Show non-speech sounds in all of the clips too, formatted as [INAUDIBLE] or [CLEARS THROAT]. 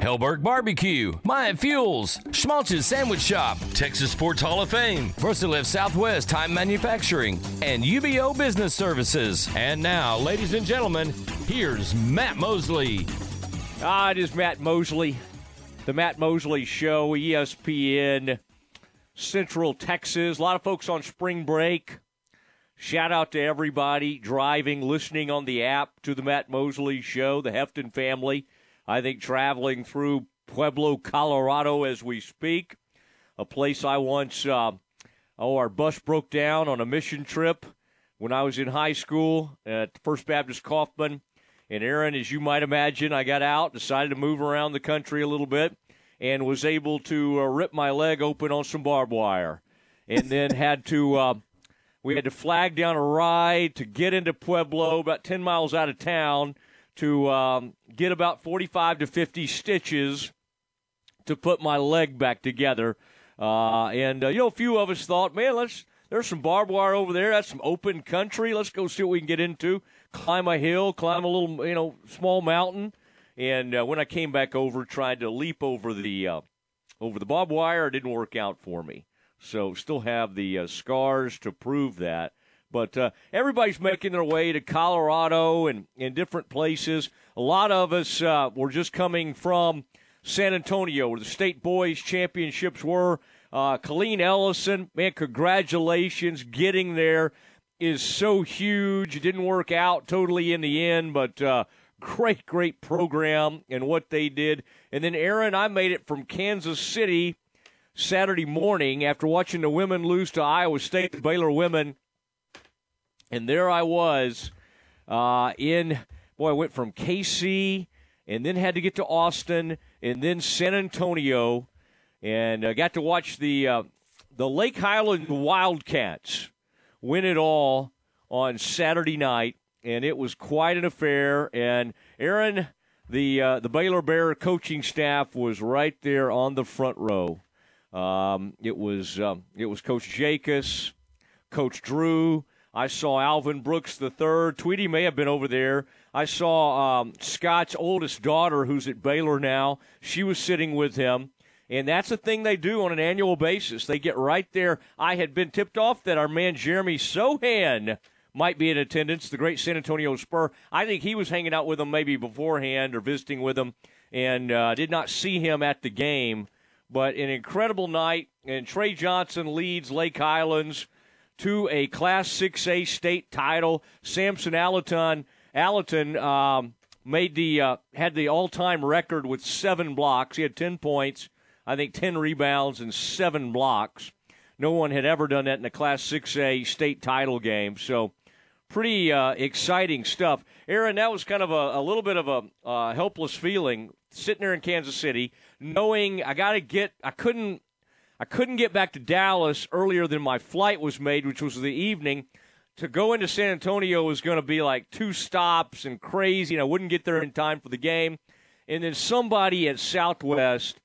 Helberg Barbecue, Myatt Fuels, Schmaltz's Sandwich Shop, Texas Sports Hall of Fame, VersaLift Southwest Time Manufacturing, and UBO Business Services. And now, ladies and gentlemen, here's Matt Mosley. Ah, it is Matt Mosley. The Matt Mosley Show, ESPN, Central Texas. A lot of folks on spring break. Shout out to everybody driving, listening on the app to the Matt Mosley Show, the Hefton family. I think traveling through Pueblo, Colorado as we speak, a place I once, uh, oh, our bus broke down on a mission trip when I was in high school at First Baptist Kaufman. And Aaron, as you might imagine, I got out, decided to move around the country a little bit, and was able to uh, rip my leg open on some barbed wire. And then had to, uh, we had to flag down a ride to get into Pueblo, about 10 miles out of town to um, get about 45 to 50 stitches to put my leg back together. Uh, and, uh, you know, a few of us thought, man, let's, there's some barbed wire over there. That's some open country. Let's go see what we can get into. Climb a hill, climb a little, you know, small mountain. And uh, when I came back over, tried to leap over the, uh, over the barbed wire, it didn't work out for me. So still have the uh, scars to prove that. But uh, everybody's making their way to Colorado and in different places. A lot of us uh, were just coming from San Antonio, where the state boys championships were. Uh, Killeen Ellison, man, congratulations getting there is so huge. It didn't work out totally in the end, but uh, great, great program and what they did. And then Aaron, I made it from Kansas City Saturday morning after watching the women lose to Iowa State, the Baylor women and there I was uh, in, boy, I went from KC and then had to get to Austin and then San Antonio and uh, got to watch the, uh, the Lake Highland Wildcats win it all on Saturday night. And it was quite an affair. And Aaron, the uh, the Baylor Bear coaching staff was right there on the front row. Um, it was um, it was Coach Jacobs, Coach Drew, I saw Alvin Brooks the third. Tweety may have been over there. I saw um, Scott's oldest daughter, who's at Baylor now. She was sitting with him. And that's a thing they do on an annual basis. They get right there. I had been tipped off that our man Jeremy Sochan might be in attendance, the great San Antonio Spur. I think he was hanging out with them maybe beforehand or visiting with them, and uh, did not see him at the game. But an incredible night, and Trey Johnson leads Lake Highlands to a Class 6A state title. Samson Allerton, Allaton um, made the uh, had the all-time record with seven blocks. He had 10 points, I think 10 rebounds and seven blocks. No one had ever done that in a Class 6A state title game. So pretty uh, exciting stuff. Aaron, that was kind of a, a little bit of a uh, helpless feeling sitting there in Kansas City, knowing I got to get, I couldn't I couldn't get back to Dallas earlier than my flight was made, which was the evening. To go into San Antonio was going to be like two stops and crazy, and I wouldn't get there in time for the game. And then somebody at Southwest,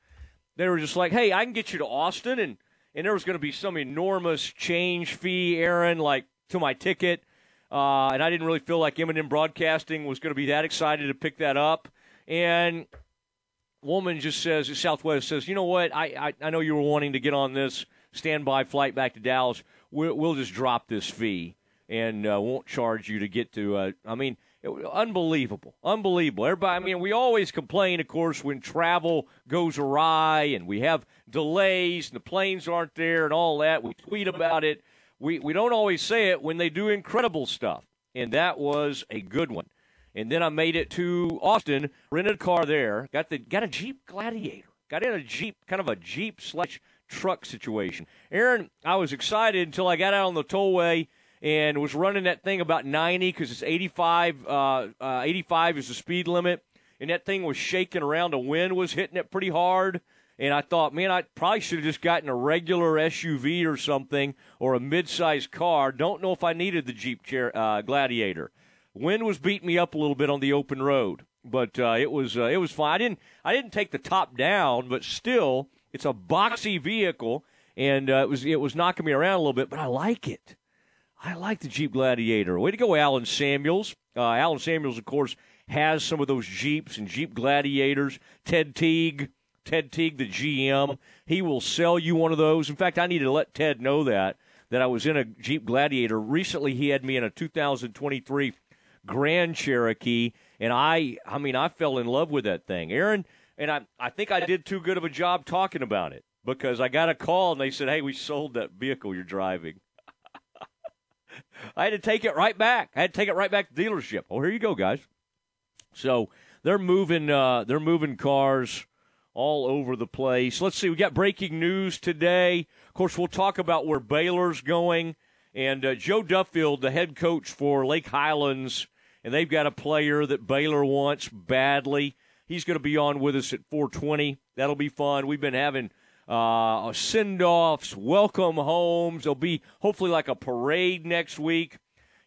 they were just like, "Hey, I can get you to Austin," and and there was going to be some enormous change fee, Aaron, like to my ticket. Uh, and I didn't really feel like M&M Broadcasting was going to be that excited to pick that up. And woman just says, Southwest says, you know what? I, I, I know you were wanting to get on this standby flight back to Dallas. We'll, we'll just drop this fee and uh, won't charge you to get to. Uh, I mean, it, unbelievable, unbelievable. Everybody. I mean, we always complain, of course, when travel goes awry and we have delays and the planes aren't there and all that. We tweet about it. We we don't always say it when they do incredible stuff, and that was a good one and then I made it to Austin, rented a car there, got the got a Jeep Gladiator, got in a Jeep, kind of a Jeep slash truck situation. Aaron, I was excited until I got out on the tollway and was running that thing about 90 because it's 85. Uh, uh, 85 is the speed limit, and that thing was shaking around. The wind was hitting it pretty hard. And I thought, man, I probably should have just gotten a regular SUV or something or a mid-sized car. Don't know if I needed the Jeep chair, uh, Gladiator. Wind was beating me up a little bit on the open road, but uh, it was uh, it was fine. I didn't I didn't take the top down, but still, it's a boxy vehicle, and uh, it was it was knocking me around a little bit. But I like it. I like the Jeep Gladiator. Way to go, Allen Samuels. Uh, Allen Samuels, of course, has some of those Jeeps and Jeep Gladiators. Ted Teague, Ted Teague, the GM, he will sell you one of those. In fact, I need to let Ted know that that I was in a Jeep Gladiator. Recently, he had me in a 2023 Grand Cherokee, and I, I mean, I fell in love with that thing, Aaron. And I, I think I did too good of a job talking about it because I got a call and they said, "Hey, we sold that vehicle you're driving." [LAUGHS] I had to take it right back. I had to take it right back to the dealership. Oh, here you go, guys. So they're moving, uh, they're moving cars all over the place. Let's see. We got breaking news today. Of course, we'll talk about where Baylor's going. And uh, Joe Duffield, the head coach for Lake Highlands, and they've got a player that Baylor wants badly. He's going to be on with us at 420. That'll be fun. We've been having uh, send offs, welcome homes. There'll be hopefully like a parade next week.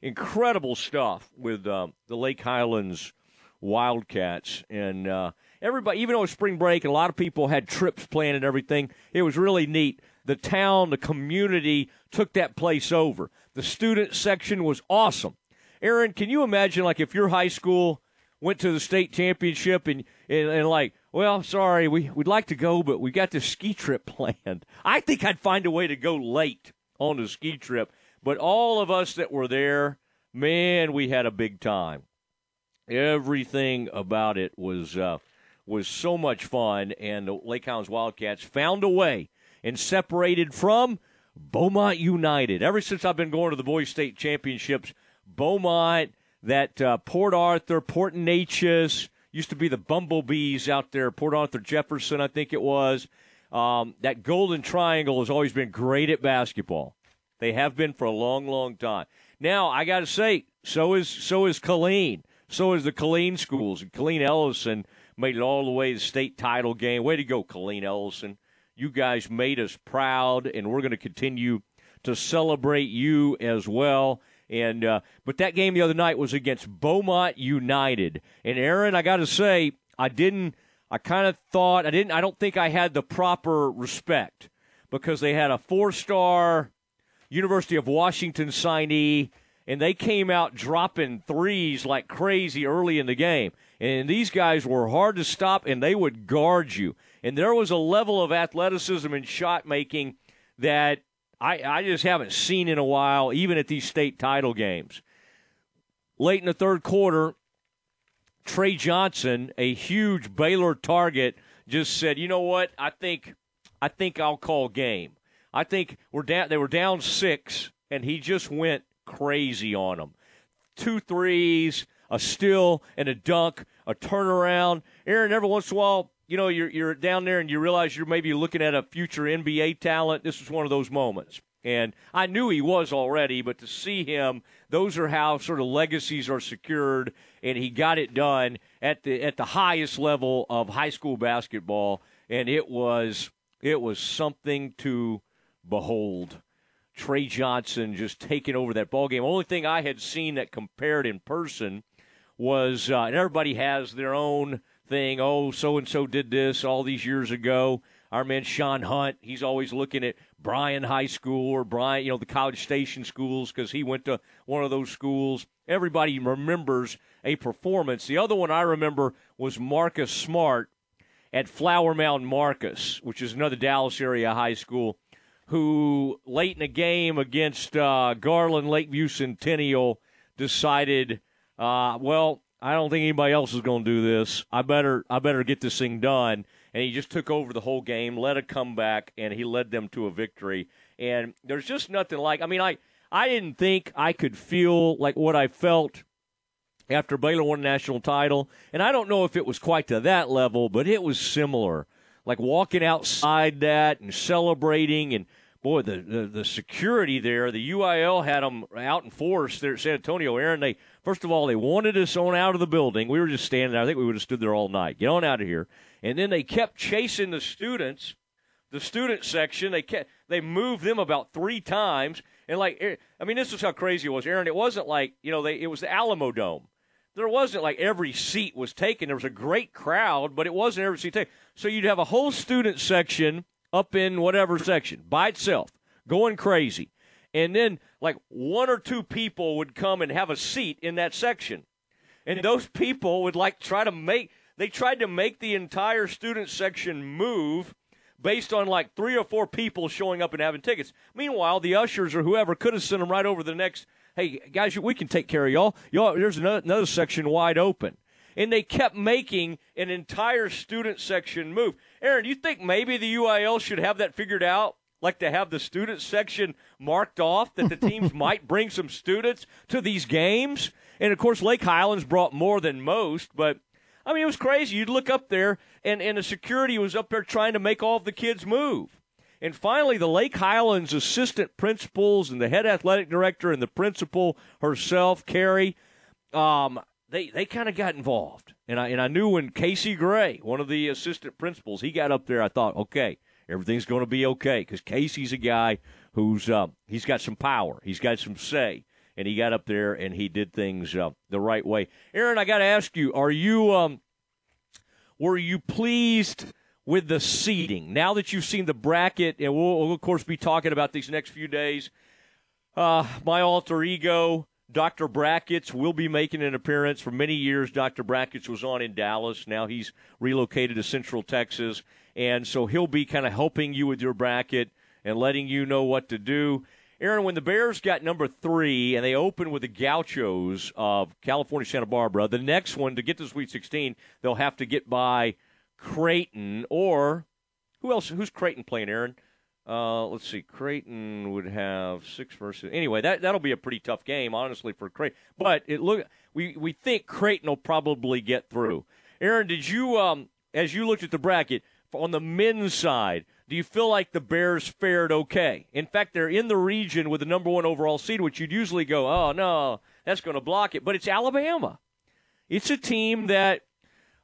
Incredible stuff with uh, the Lake Highlands Wildcats. And uh, everybody, even though it's spring break and a lot of people had trips planned and everything, it was really neat. The town, the community took that place over. The student section was awesome. Aaron, can you imagine like if your high school went to the state championship and and, and like, well, sorry, we we'd like to go, but we got this ski trip [LAUGHS] planned. I think I'd find a way to go late on the ski trip. But all of us that were there, man, we had a big time. Everything about it was uh, was so much fun, and the Lake Highlands Wildcats found a way and separated from Beaumont United. Ever since I've been going to the boys' state championships, Beaumont, that uh, Port Arthur, Port Neches, used to be the Bumblebees out there, Port Arthur Jefferson, I think it was. Um, that Golden Triangle has always been great at basketball. They have been for a long, long time. Now I got to say, so is so is Killeen. So is the Killeen schools. And Killeen Ellison made it all the way to the state title game. Way to go, Killeen Ellison. You guys made us proud, and we're going to continue to celebrate you as well. And uh, but that game the other night was against Beaumont United. And Aaron, I got to say, I didn't. I kind of thought I didn't. I don't think I had the proper respect because they had a four-star University of Washington signee, and they came out dropping threes like crazy early in the game. And these guys were hard to stop, and they would guard you. And there was a level of athleticism and shot making that I, I just haven't seen in a while, even at these state title games. Late in the third quarter, Trey Johnson, a huge Baylor target, just said, "You know what? I think, I think I'll call game. I think we're down. They were down six, and he just went crazy on them. Two threes, a steal, and a dunk, a turnaround. Aaron, every once in a while, you know, you're you're down there and you realize you're maybe looking at a future NBA talent. This was one of those moments. And I knew he was already, but to see him, those are how sort of legacies are secured. And he got it done at the at the highest level of high school basketball, and it was it was something to behold. Trey Johnson just taking over that ball game. Only thing I had seen that compared in person was, uh, and everybody has their own thing. Oh, so and so did this all these years ago. Our man Sean Hunt, he's always looking at Bryan High School or Bryan, you know, the College Station schools because he went to one of those schools. Everybody remembers a performance. The other one I remember was Marcus Smart at Flower Mound Marcus, which is another Dallas area high school, who late in a game against uh, Garland Lakeview Centennial decided, uh, well, I don't think anybody else is going to do this. I better I better get this thing done. And he just took over the whole game, led a comeback, and he led them to a victory. And there's just nothing like. I mean, I I didn't think I could feel like what I felt after Baylor won a national title, and I don't know if it was quite to that level, but it was similar. Like walking outside that and celebrating and boy, the, the, the security there, the UIL had them out in force there at San Antonio. Aaron, they first of all they wanted us on out of the building. We were just standing there. I think we would have stood there all night. Get on out of here. And then they kept chasing the students, the student section. They kept they moved them about three times. And like, I mean, this is how crazy it was, Aaron. It wasn't like you know, they it was the Alamo Dome. There wasn't like every seat was taken. There was a great crowd, but it wasn't every seat taken. So you'd have a whole student section up in whatever section by itself, going crazy, and then like one or two people would come and have a seat in that section, and those people would like try to make. They tried to make the entire student section move based on like three or four people showing up and having tickets. Meanwhile, the ushers or whoever could have sent them right over the next. Hey guys, we can take care of y'all. Y'all, there's another, another section wide open, and they kept making an entire student section move. Aaron, do you think maybe the UIL should have that figured out? Like to have the student section marked off that the [LAUGHS] teams might bring some students to these games. And of course, Lake Highlands brought more than most, but I mean, it was crazy. You'd look up there, and, and the security was up there trying to make all of the kids move. And finally, the Lake Highlands assistant principals and the head athletic director and the principal herself, Carrie, um, they they kind of got involved. And I and I knew when Casey Gray, one of the assistant principals, he got up there, I thought, okay, everything's going to be okay because Casey's a guy who's uh, he's got some power, he's got some say, and he got up there and he did things uh, the right way. Aaron, I got to ask you, are you um, were you pleased with the seating now that you've seen the bracket? And we'll, we'll of course be talking about these next few days. Uh, my alter ego. Dr. Brackets will be making an appearance. For many years, Dr. Brackets was on in Dallas. Now he's relocated to Central Texas. And so he'll be kind of helping you with your bracket and letting you know what to do. Aaron, when the Bears got number three and they opened with the Gauchos of California Santa Barbara, the next one to get to Sweet 16, they'll have to get by Creighton or who else? Who's Creighton playing, Aaron? Uh, let's see. Creighton would have six versus. Anyway, that that'll be a pretty tough game, honestly, for Creighton. But it look we we think Creighton will probably get through. Aaron, did you um as you looked at the bracket on the men's side? do you feel like the Bears fared okay? In fact, they're in the region with the number one overall seed, which you'd usually go, oh, no, that's going to block it. But it's Alabama. It's a team that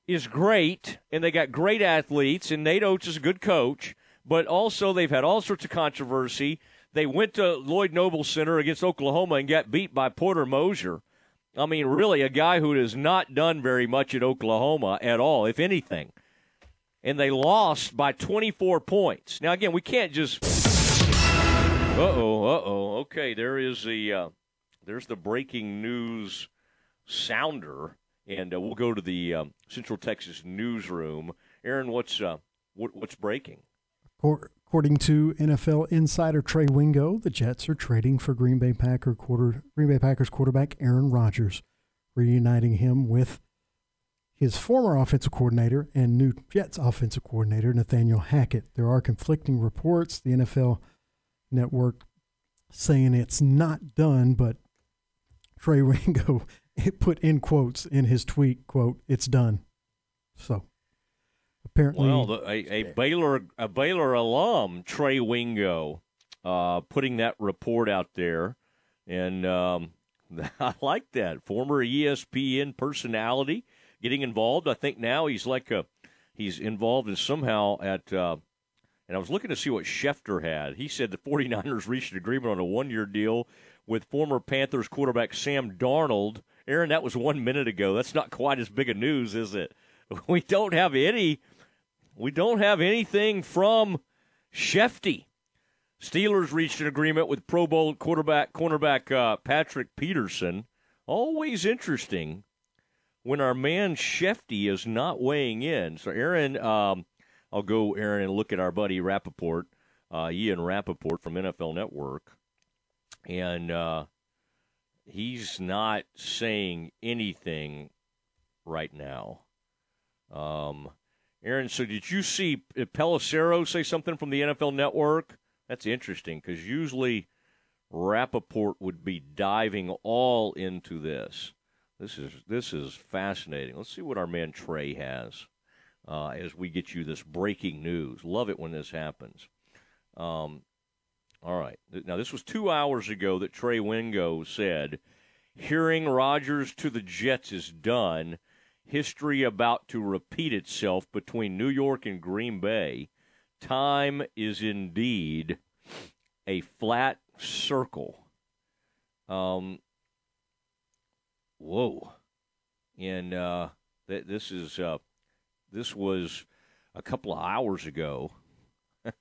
is great, and they got great athletes, and Nate Oats is a good coach, but also they've had all sorts of controversy. They went to Lloyd Noble Center against Oklahoma and got beat by Porter Moser. I mean, really, a guy who has not done very much at Oklahoma at all, if anything and they lost by 24 points. Now, again, we can't just. Uh oh, uh oh. Okay, there is the uh, there's the breaking news sounder, and uh, we'll go to the um, Central Texas newsroom. Aaron, what's uh, what, what's breaking? According to NFL insider Trey Wingo, the Jets are trading for Green Bay Packer quarter Green Bay Packers quarterback Aaron Rodgers, reuniting him with his former offensive coordinator and new Jets offensive coordinator, Nathaniel Hackett. There are conflicting reports. The NFL network saying it's not done, but Trey [LAUGHS] Wingo put in quotes in his tweet, quote, it's done. So apparently. Well, the, a, a, Baylor a Baylor alum, Trey Wingo, uh, putting that report out there. And um, [LAUGHS] I like that. Former ESPN personality getting involved. I think now he's like a he's involved in somehow at. Uh, and I was looking to see what Schefter had. He said the 49ers reached an agreement on a one year deal with former Panthers quarterback Sam Darnold. Aaron, that was one minute ago. That's not quite as big a news, is it? [LAUGHS] We don't have any. We don't have anything from Shefty. Steelers reached an agreement with Pro Bowl quarterback cornerback uh, Patrick Peterson. Always interesting when our man Shefty is not weighing in. So, Aaron, um, I'll go, Aaron, and look at our buddy Rapoport, uh, Ian Rapoport from NFL Network. And uh, he's not saying anything right now. Um, Aaron, so did you see Pelissero say something from the NFL Network? That's interesting because usually Rapoport would be diving all into this. This is this is fascinating. Let's see what our man Trey has uh, as we get you this breaking news. Love it when this happens. Um, all right. Now this was two hours ago that Trey Wingo said, "Hearing Rodgers to the Jets is done. History about to repeat itself between New York and Green Bay. Time is indeed a flat circle. Um, whoa, and uh, th- this is uh, this was a couple of hours ago. [LAUGHS]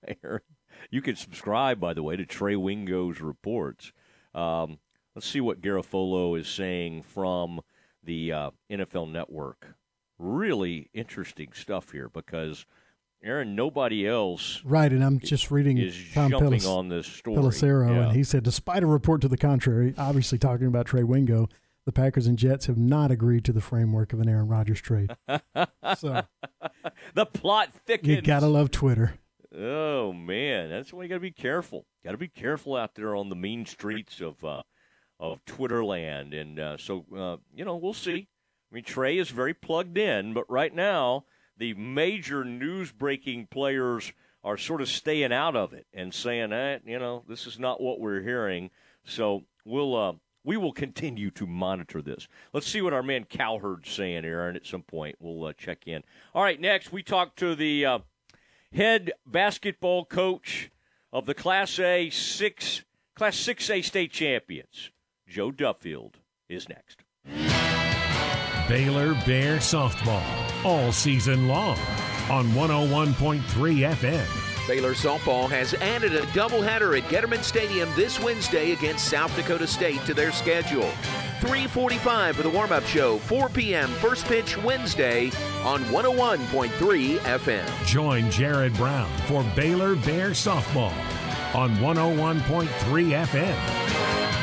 you can subscribe, by the way, to Trey Wingo's reports. Um, let's see what Garafolo is saying from the uh, NFL Network. Really interesting stuff here because Aaron, nobody else, right? And I'm just reading is Tom jumping Pellis, on this story. Pelissero, yeah. and he said, despite a report to the contrary, obviously talking about Trey Wingo, the Packers and Jets have not agreed to the framework of an Aaron Rodgers trade. [LAUGHS] so the plot thickens. you gotta love Twitter. Oh man, that's why you got to be careful. Got to be careful out there on the mean streets of uh, of Twitter land, and uh, so uh, you know we'll see. I mean, Trey is very plugged in, but right now the major news breaking players are sort of staying out of it and saying that eh, you know this is not what we're hearing. So we'll uh, we will continue to monitor this. Let's see what our man Cowherd's saying, Aaron. At some point, we'll uh, check in. All right, next we talk to the uh, head basketball coach of the Class A six Class Six A state champions. Joe Duffield is next. Baylor Bear softball all season long on 101.3 FM. Baylor softball has added a doubleheader at Getterman Stadium this Wednesday against South Dakota State to their schedule. 3:45 for the warm-up show, 4 p.m. first pitch Wednesday on 101.3 FM. Join Jared Brown for Baylor Bear softball on 101.3 FM.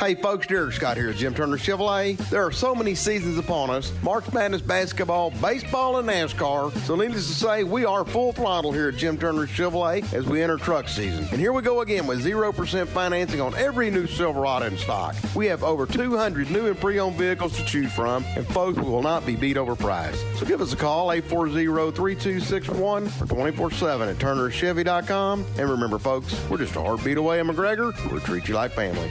Hey folks, Derek Scott here at Jim Turner Chevrolet. There are so many seasons upon us March Madness basketball, baseball, and NASCAR. So, needless to say, we are full throttle here at Jim Turner Chevrolet as we enter truck season. And here we go again with 0% financing on every new Silverado in stock. We have over 200 new and pre owned vehicles to choose from, and folks, we will not be beat over price. So, give us a call 840 3261 or 24 7 at turnerchevy.com. And remember, folks, we're just a heartbeat away in McGregor. We'll treat you like family.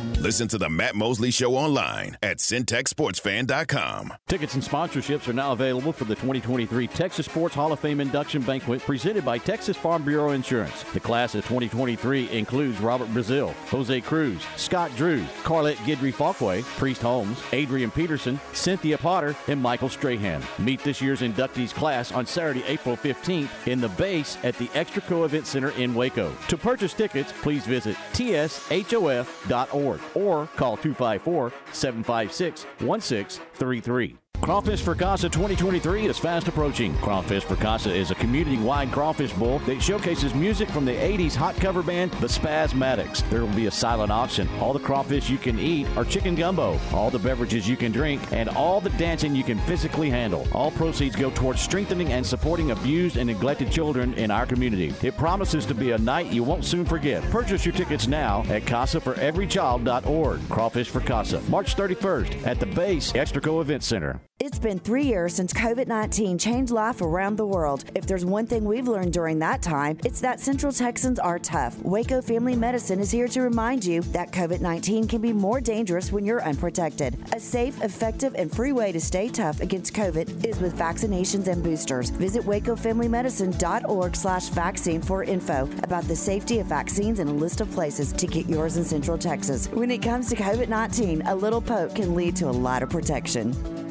Listen to the Matt Mosley Show online at centexsportsfan.com. Tickets and sponsorships are now available for the 2023 Texas Sports Hall of Fame induction banquet presented by Texas Farm Bureau Insurance. The class of 2023 includes Robert Brazile, Jose Cruz, Scott Drew, Carlette Guidry Falkway, Priest Holmes, Adrian Peterson, Cynthia Potter, and Michael Strahan. Meet this year's inductees class on Saturday, April 15th in the base at the Extraco Event Center in Waco. To purchase tickets, please visit tshof.org or call 254 756 1633. Crawfish for Casa 2023 is fast approaching. Crawfish for Casa is a community-wide crawfish bowl that showcases music from the 80s hot cover band, The Spasmatics. There will be a silent auction. All the crawfish you can eat are chicken gumbo, all the beverages you can drink, and all the dancing you can physically handle. All proceeds go towards strengthening and supporting abused and neglected children in our community. It promises to be a night you won't soon forget. Purchase your tickets now at CasaForEveryChild.org. Crawfish for Casa, March 31st at the base Extraco Event Center. It's been three years since COVID 19 changed life around the world. If there's one thing we've learned during that time, it's that Central Texans are tough. Waco Family Medicine is here to remind you that COVID 19 can be more dangerous when you're unprotected. A safe, effective, and free way to stay tough against COVID is with vaccinations and boosters. Visit wacofamilymedicine.org slash vaccine for info about the safety of vaccines and a list of places to get yours in Central Texas. When it comes to COVID 19, a little poke can lead to a lot of protection.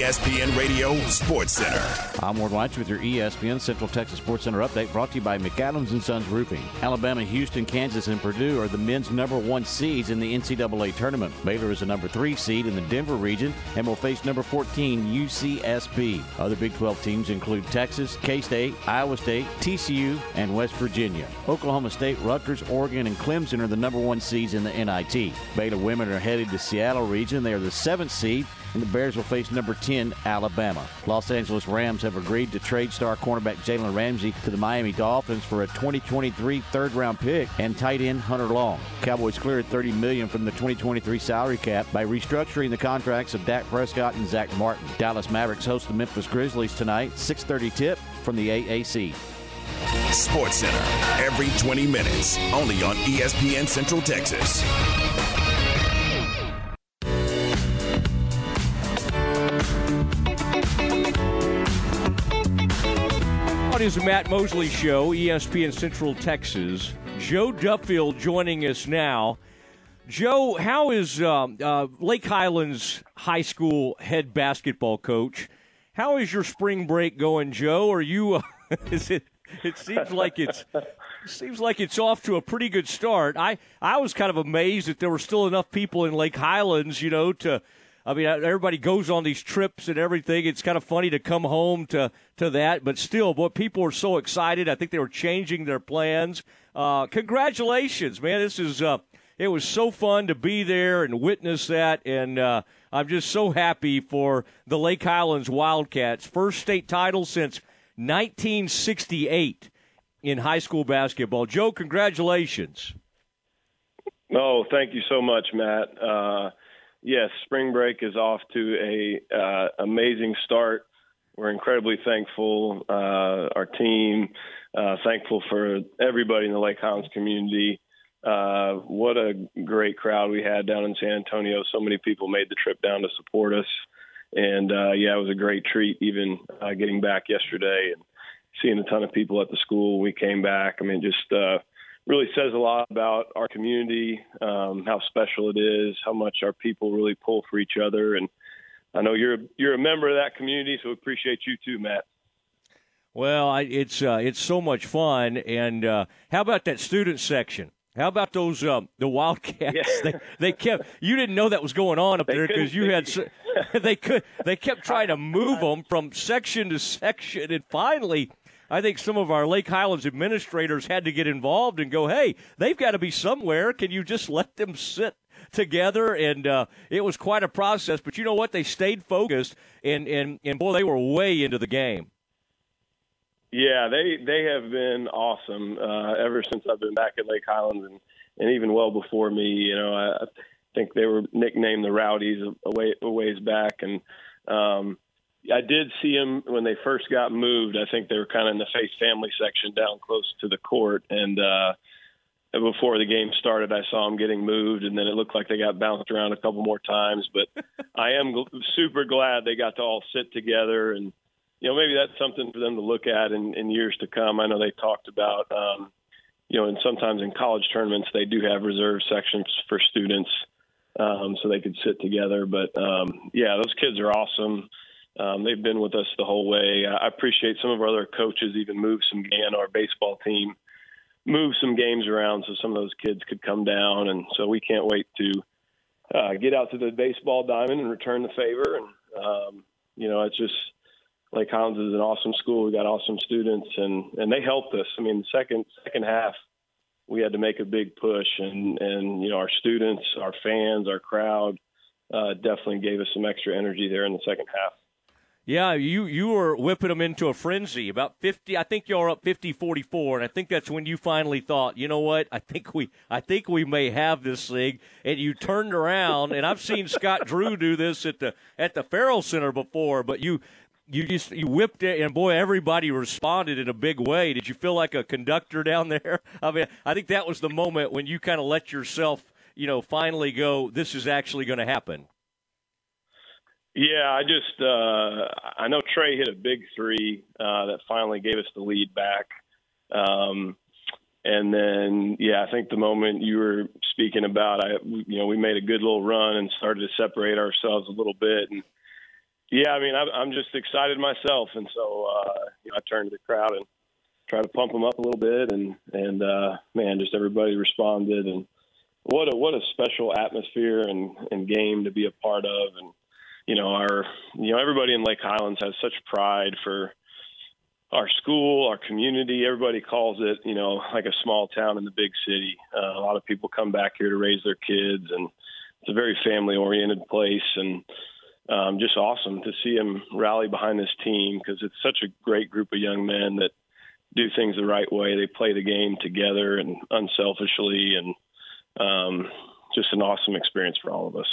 ESPN Radio Sports Center. I'm Ward White with your ESPN Central Texas Sports Center update brought to you by McAdams and Sons Roofing. Alabama, Houston, Kansas, and Purdue are the men's number one seeds in the NCAA tournament. Baylor is a number three seed in the Denver region and will face number 14 UCSB. Other Big 12 teams include Texas, K-State, Iowa State, TCU, and West Virginia. Oklahoma State, Rutgers, Oregon, and Clemson are the number one seeds in the NIT. Baylor women are headed to Seattle region. They are the seventh seed and the Bears will face number 10, Alabama. Los Angeles Rams have agreed to trade star cornerback Jalen Ramsey to the Miami Dolphins for a 2023 third round pick and tight end Hunter Long. Cowboys cleared 30 million from the 2023 salary cap by restructuring the contracts of Dak Prescott and Zack Martin. Dallas Mavericks host the Memphis Grizzlies tonight, 6:30 tip from the AAC. Sports Center every 20 minutes, only on ESPN Central Texas. Is the Matt Mosley Show, ESPN Central Texas. Joe Duffield joining us now. Joe, how is um, uh, Lake Highlands High School head basketball coach? How is your spring break going, Joe? Are you? Uh, [LAUGHS] is it? It seems like it's seems like it's off to a pretty good start. I I was kind of amazed that there were still enough people in Lake Highlands, you know, to I mean, everybody goes on these trips and everything. It's kind of funny to come home to to that, but still, boy, people are so excited. I think they were changing their plans. Uh, congratulations, man! This is uh, it was so fun to be there and witness that, and uh, I'm just so happy for the Lake Highlands Wildcats, first state title since 1968 in high school basketball. Joe, congratulations! No, thank you so much, Matt. Yes, spring break is off to a uh, amazing start. We're incredibly thankful, uh, our team, uh, thankful for everybody in the Lake Highlands community. Uh, what a great crowd we had down in San Antonio. So many people made the trip down to support us. And uh, yeah, it was a great treat, even uh, getting back yesterday and seeing a ton of people at the school. We came back. I mean, just really says a lot about our community, um, how special it is, how much our people really pull for each other, and I know you're you're a member of that community, so we appreciate you too, Matt. Well, I, it's uh, it's so much fun, and uh, how about that student section? How about those um, the Wildcats? Yeah. [LAUGHS] They, they kept you didn't know that was going on up they there because you had [LAUGHS] they could they kept [LAUGHS] trying to move them from section to section, and finally I think some of our Lake Highlands administrators had to get involved and go, hey, they've got to be somewhere. Can you just let them sit together? And uh, it was quite a process. But you know what? They stayed focused, and, and, and boy, they were way into the game. Yeah, they they have been awesome uh, ever since I've been back at Lake Highlands, and, and even well before me. You know, I, I think they were nicknamed the Rowdies a, way, a ways back, and um, I did see them when they first got moved. I think they were kind of in the face family section down close to the court, and uh, before the game started, I saw them getting moved, and then it looked like they got bounced around a couple more times. But [LAUGHS] I am gl- super glad they got to all sit together, and you know maybe that's something for them to look at in, in years to come. I know they talked about, um, you know, and sometimes in college tournaments they do have reserve sections for students, um, so they could sit together. But um, yeah, those kids are awesome. Um, they've been with us the whole way. I appreciate some of our other coaches even moved some and our baseball team moved some games around so some of those kids could come down, and so we can't wait to uh, get out to the baseball diamond and return the favor. And um, you know, it's just Lake Highlands is an awesome school. We got awesome students, and and they helped us. I mean, second second half, we had to make a big push, and and you know, our students, our fans, our crowd uh, definitely gave us some extra energy there in the second half. Yeah, you you were whipping them into a frenzy. About 50, I think y'all are up 50-44, and I think that's when you finally thought, you know what? I think we I think we may have this thing. And you turned around, and I've seen Scott Drew do this at the at the Ferrell Center before, but you you just you whipped it, and boy, everybody responded in a big way. Did you feel like a conductor down there? [LAUGHS] I mean, I think that was the moment when you kind of let yourself, you know, finally go. This is actually going to happen. Yeah, I just uh, I know Trey hit a big three uh, that finally gave us the lead back, um, and then yeah, I think the moment you were speaking about, I you know we made a good little run and started to separate ourselves a little bit, and yeah, I mean I'm, just excited myself, and so uh, you know I turned to the crowd and tried to pump them up a little bit, and and uh, man, just everybody responded, and what a what a special atmosphere and and game to be a part of, and you know, our, you know, everybody in Lake Highlands has such pride for our school, our community. Everybody calls it, you know, like a small town in the big city. Uh, a lot of people come back here to raise their kids, and it's a very family-oriented place, and um, just awesome to see them rally behind this team because it's such a great group of young men that do things the right way. They play the game together and unselfishly, and um, just an awesome experience for all of us.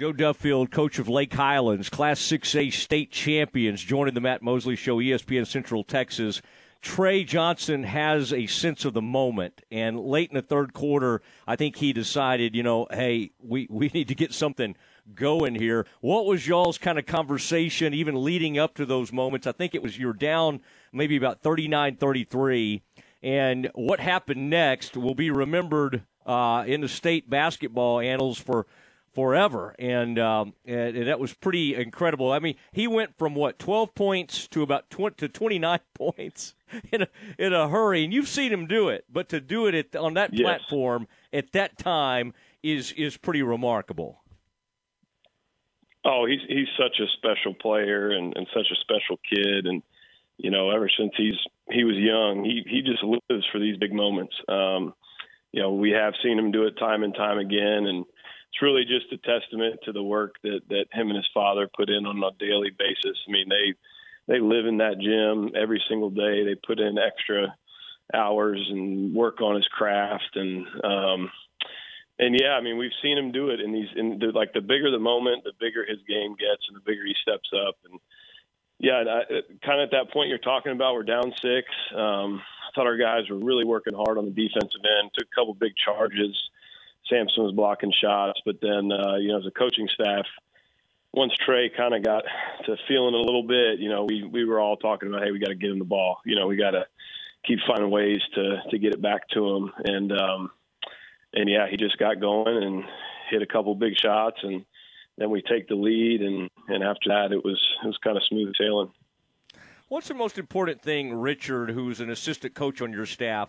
Joe Duffield, coach of Lake Highlands, Class 6A state champions, joining the Matt Mosley Show, ESPN Central Texas. Trey Johnson has a sense of the moment, and late in the third quarter, I think he decided, you know, hey, we, we need to get something going here. What was y'all's kind of conversation, even leading up to those moments? I think it was you're down maybe about 39 33, and what happened next will be remembered uh, in the state basketball annals for – forever, and, um, and, and that was pretty incredible. I mean, he went from what twelve points to about 20, to twenty nine [LAUGHS] points in a in a hurry, and you've seen him do it, but to do it at, on that yes. platform at that time is is pretty remarkable. Oh, he's he's such a special player and, and such a special kid, and you know, ever since he's he was young, he he just lives for these big moments. Um, you know, we have seen him do it time and time again, and it's really just a testament to the work that that him and his father put in on a daily basis. I mean, they they live in that gym every single day. They put in extra hours and work on his craft and um and yeah, I mean, we've seen him do it in these in the, like the bigger the moment, the bigger his game gets and the bigger he steps up and yeah, kind of at that point you're talking about, we're down six. Um, I thought our guys were really working hard on the defensive end. Took a couple big charges Samson was blocking shots. But then, uh, you know, as a coaching staff, once Trey kind of got to feeling a little bit, you know, we we were all talking about, hey, we got to get him the ball. You know, we got to keep finding ways to to get it back to him. And um, and yeah, he just got going and hit a couple big shots, and then we take the lead. And and after that, it was it was kind of smooth sailing. What's the most important thing, Richard, who's an assistant coach on your staff?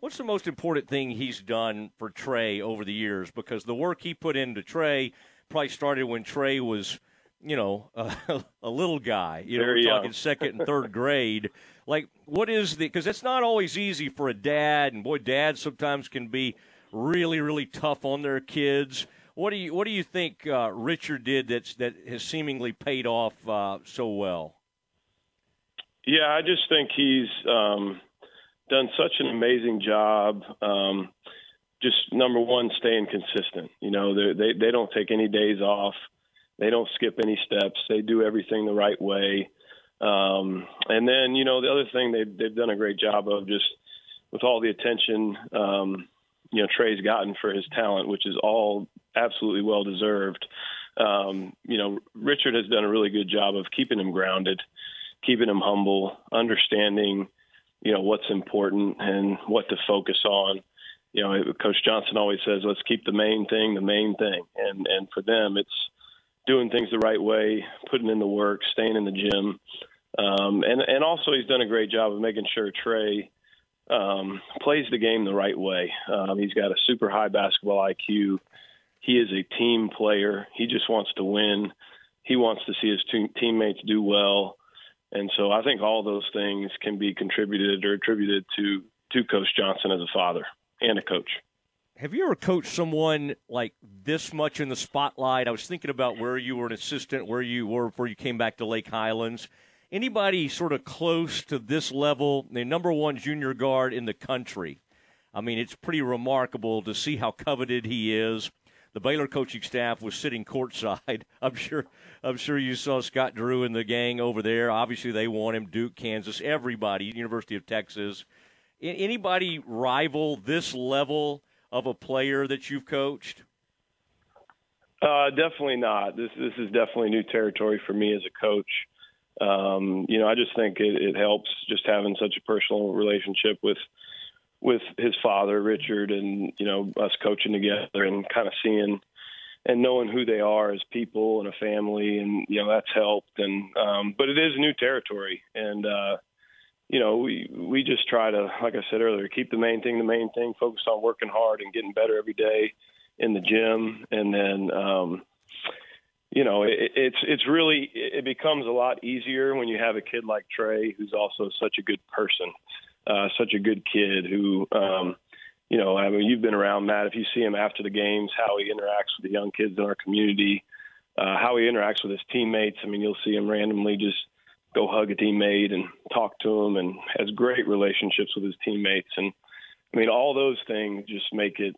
What's the most important thing he's done for Trey over the years? Because the work he put into Trey probably started when Trey was, you know, [LAUGHS] a, a little guy. You Very know, we're talking second and third grade. Like, what is the? Because it's not always easy for a dad, and boy, dads sometimes can be really, really tough on their kids. What do you What do you think uh, Richard did that's that has seemingly paid off uh, so well? Yeah, I just think he's. Um, done such an amazing job. Um, just number one, staying consistent. You know, they they don't take any days off. They don't skip any steps. They do everything the right way. Um, and then, you know, the other thing they've they've done a great job of just with all the attention, um, you know, Trey's gotten for his talent, which is all absolutely well deserved. Um, you know, Richard has done a really good job of keeping him grounded, keeping him humble, understanding you know what's important and what to focus on. You know, Coach Johnson always says, "Let's keep the main thing the main thing," and and for them, it's doing things the right way, putting in the work, staying in the gym, um, and and also he's done a great job of making sure Trey um, plays the game the right way. Um, he's got a super high basketball IQ. he is a team player. He just wants to win. He wants to see his te- teammates do well. And so I think all those things can be contributed or attributed to to Coach Johnson as a father and a coach. Have you ever coached someone like this much in the spotlight? I was thinking about where you were an assistant, where you were before you came back to Lake Highlands. Anybody sort of close to this level, the number one junior guard in the country? I mean, it's pretty remarkable to see how coveted he is. The Baylor coaching staff was sitting courtside. [LAUGHS] I'm sure. I'm sure you saw Scott Drew and the gang over there. Obviously, they want him. Duke, Kansas, everybody, University of Texas. Anybody rival this level of a player that you've coached? Uh, definitely not. This this is definitely new territory for me as a coach. Um, you know, I just think it, it helps just having such a personal relationship with with his father, Richard, and you know us coaching together and kind of seeing and knowing who they are as people and a family, and you know that's helped. And um, but it is new territory, and uh, you know we we just try to, like I said earlier, keep the main thing the main thing, focus on working hard and getting better every day in the gym, and then. Um, you know, it, it's it's really it becomes a lot easier when you have a kid like Trey, who's also such a good person, uh, such a good kid who, um, you know, I mean, you've been around Matt. If you see him after the games, how he interacts with the young kids in our community, uh, how he interacts with his teammates. I mean, you'll see him randomly just go hug a teammate and talk to him, and has great relationships with his teammates. And I mean, all those things just make it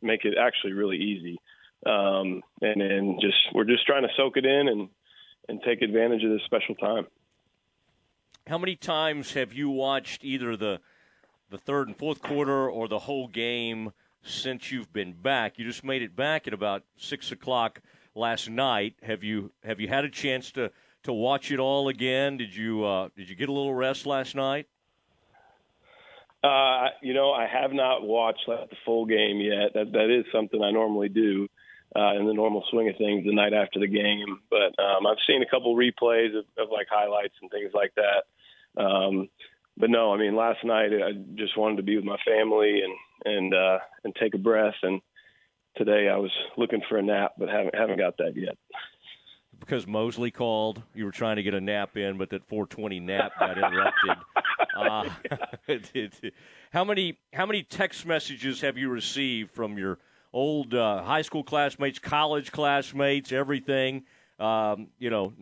make it actually really easy. Um, and then just we're just trying to soak it in and and take advantage of this special time. How many times have you watched either the the third and fourth quarter or the whole game since you've been back? You just made it back at about six o'clock last night. Have you have you had a chance to, to watch it all again? Did you uh, did you get a little rest last night? Uh, you know, I have not watched like, the full game yet. That that is something I normally do uh, in the normal swing of things the night after the game. But um, I've seen a couple replays of, of like highlights and things like that. Um, but no, I mean, last night I just wanted to be with my family and and uh, and take a breath. And today I was looking for a nap, but haven't haven't got that yet. Because Mosley called, you were trying to get a nap in, but that 420 nap got interrupted. [LAUGHS] [LAUGHS] uh, how many how many text messages have you received from your old uh, high school classmates, college classmates, everything? Um, you know,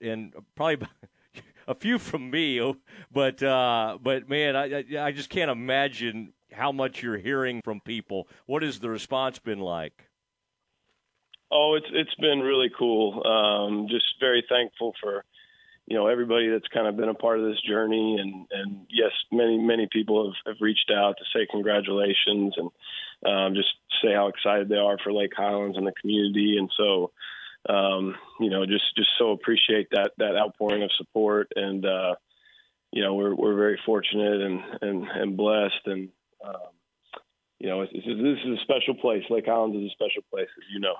and probably [LAUGHS] a few from me, oh, but uh, but man, I I just can't imagine how much you're hearing from people. What has the response been like? Oh, it's it's been really cool. Um, just very thankful for you know everybody that's kind of been a part of this journey, and and yes, many many people have, have reached out to say congratulations and um, just say how excited they are for Lake Highlands and the community, and so um, you know, just just so appreciate that that outpouring of support, and uh, you know, we're we're very fortunate and and, and blessed, and um, you know, it's, it's, this is a special place. Lake Highlands is a special place, as you know.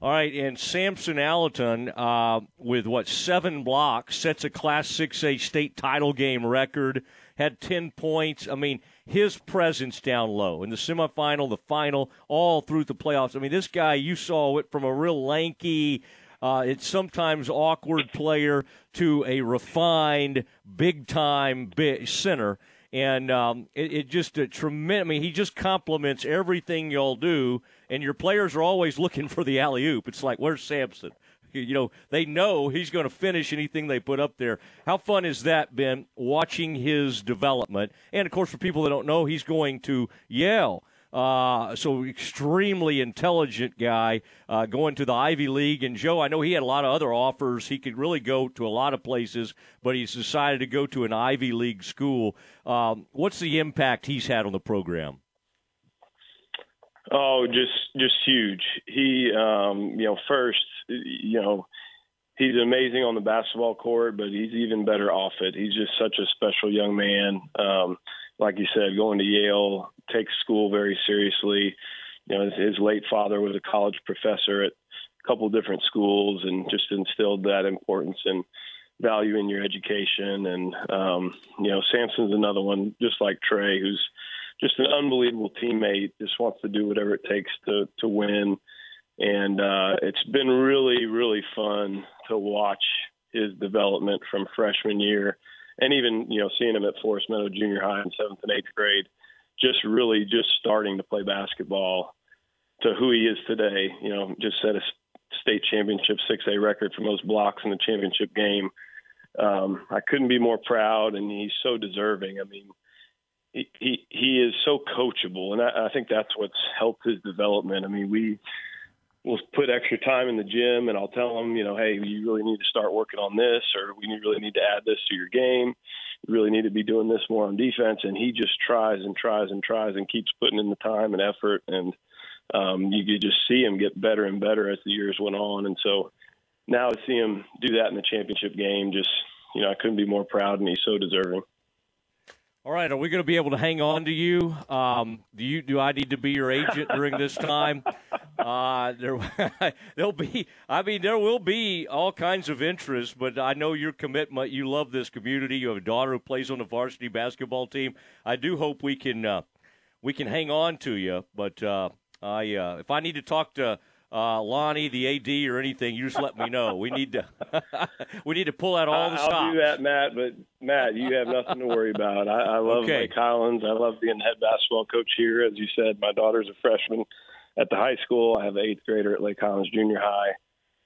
All right, and Samson Allerton, uh, with what seven blocks, sets a Class 6A state title game record. Had ten points. I mean, his presence down low in the semifinal, the final, all through the playoffs. I mean, this guy, you saw it from a real lanky, uh, it's sometimes awkward player to a refined, big time big center. And um, it, it, just a tremendous. I mean, he just complements everything y'all do, and your players are always looking for the alley oop. It's like, where's Samson? You know, they know he's going to finish anything they put up there. How fun has that been watching his development? And of course, for people that don't know, he's going to Yale. Uh, so extremely intelligent guy uh, going to the Ivy League. And Joe, I know he had a lot of other offers. He could really go to a lot of places, but he's decided to go to an Ivy League school. Um, what's the impact he's had on the program? Oh, just just huge. He, um, you know, first, you know, he's amazing on the basketball court, but he's even better off it. He's just such a special young man. Um, like you said, going to Yale, takes school very seriously. You know, his, his late father was a college professor at a couple different schools, and just instilled that importance and value in your education. And um, you know, Samson's another one, just like Trey, who's just an unbelievable teammate. Just wants to do whatever it takes to to win. and uh, it's been really really fun to watch his development from freshman year, and even you know seeing him at Forest Meadow Junior High in seventh and eighth grade, just really just starting to play basketball to who he is today. You know, just set a state championship 6A record for most blocks in the championship game. Um, I couldn't be more proud, and he's so deserving. I mean, he he, is so coachable, and I, I think that's what's helped his development. I mean, we will put extra time in the gym, and I'll tell him, you know, hey, you really need to start working on this, or we really need to add this to your game. You really need to be doing this more on defense, and he just tries and tries and tries and keeps putting in the time and effort and um, you could just see him get better and better as the years went on. And so now to see him do that in the championship game, just you know, I couldn't be more proud, and he's so deserving. All right, are we going to be able to hang on to you? Um, do you do I need to be your agent during this time? Uh, there, [LAUGHS] there'll be. I mean, there will be all kinds of interest, but I know your commitment. You love this community. You have a daughter who plays on the varsity basketball team. I do hope we can uh, we can hang on to you, but uh, I uh, if I need to talk to uh, Lonnie, the AD, or anything, you just let me know. We need to [LAUGHS] we need to pull out all the stops. I'll do that, Matt. But Matt, you have nothing to worry about. I, I love Okay. Lake Highlands. I love being the head basketball coach here. As you said, my daughter's a freshman at the high school. I have an eighth grader at Lake Highlands Junior High.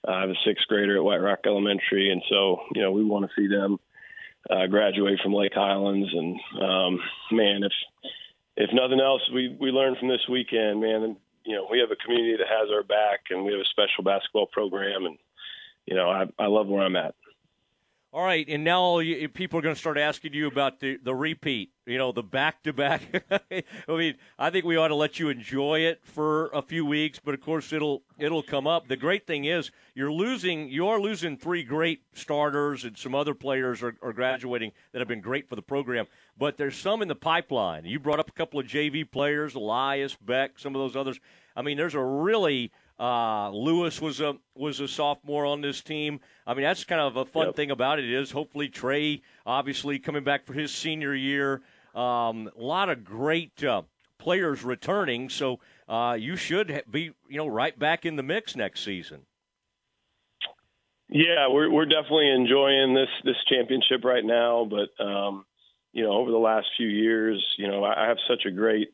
I have a sixth grader at White Rock Elementary, and so you know we want to see them uh, graduate from Lake Highlands. And um, man, if if nothing else, we we learned from this weekend, man. You know, we have a community that has our back, and we have a special basketball program, and you know, I I love where I'm at. All right, and now you, people are going to start asking you about the, the repeat, you know, the back to back. I mean, I think we ought to let you enjoy it for a few weeks, but of course it'll it'll come up. The great thing is you're losing you are losing three great starters and some other players are, are graduating that have been great for the program, but there's some in the pipeline. You brought up a couple of JV players, Elias, Beck, some of those others. I mean, there's a really uh, Lewis was a was a sophomore on this team. I mean, that's kind of a fun thing about it is hopefully Trey, obviously coming back for his senior year. Um, a lot of great uh, players returning, so uh, you should be you know right back in the mix next season. Yeah, we're we're definitely enjoying this this championship right now, but um, you know, over the last few years, you know, I, I have such a great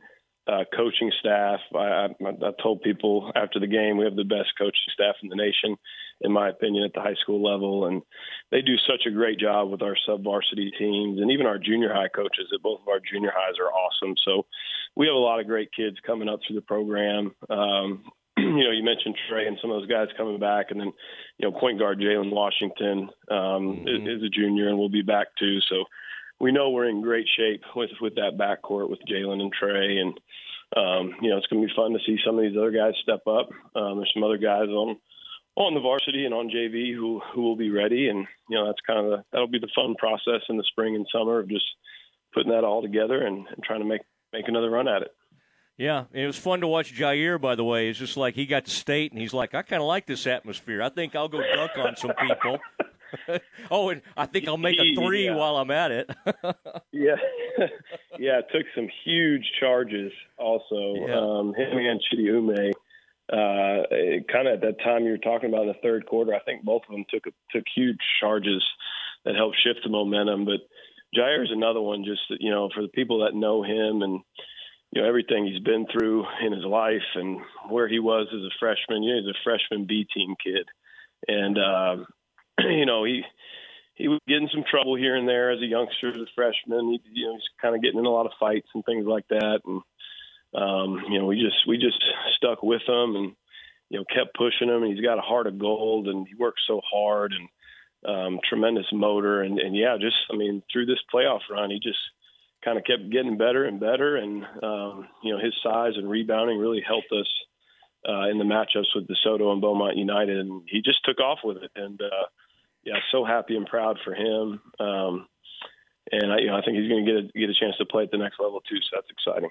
uh, coaching staff. I, I, I told people after the game we have the best coaching staff in the nation, in my opinion, at the high school level, and they do such a great job with our sub varsity teams and even our junior high coaches. At both of our junior highs are awesome. So we have a lot of great kids coming up through the program. Um, [CLEARS THROAT] you know, you mentioned Trey and some of those guys coming back, and then you know, point guard Jalen Washington um, is, is a junior and will be back too. So we know we're in great shape with with that backcourt with Jalen and Trey, and um, you know, it's going to be fun to see some of these other guys step up. Um, there's some other guys on on the varsity and on JV who who will be ready, and you know, that's kind of the, that'll be the fun process in the spring and summer of just putting that all together and, and trying to make make another run at it. Yeah, and it was fun to watch Jair. By the way, it's just like he got to state, and he's like, I kind of like this atmosphere. I think I'll go dunk on some people. [LAUGHS] [LAUGHS] oh, and I think I'll make a three Yeah. while I'm at it. [LAUGHS] Yeah, [LAUGHS] yeah, it took some huge charges. Also, Yeah. um, him and Chidiume, uh, kind of at that time you were talking about in the third quarter. I think both of them took took huge charges that helped shift the momentum. But Jair's another one. Just you know, for the people that know him and you know everything he's been through in his life and where he was as a freshman. You know, he's a freshman B team kid, and um, [CLEARS THROAT] you know he he was getting some trouble here and there as a youngster, as a freshman. He, you know, he's kind of getting in a lot of fights and things like that. And um, you know, we just we just stuck with him and you know kept pushing him. And he's got a heart of gold, and he works so hard and um, tremendous motor. And, and yeah, just I mean, through this playoff run, he just kind of kept getting better and better. And um, you know, his size and rebounding really helped us. Uh, in the matchups with DeSoto and Beaumont United, and he just took off with it. And uh, yeah, so happy and proud for him. Um, and I, you know, I think he's going to get a, get a chance to play at the next level too. So that's exciting.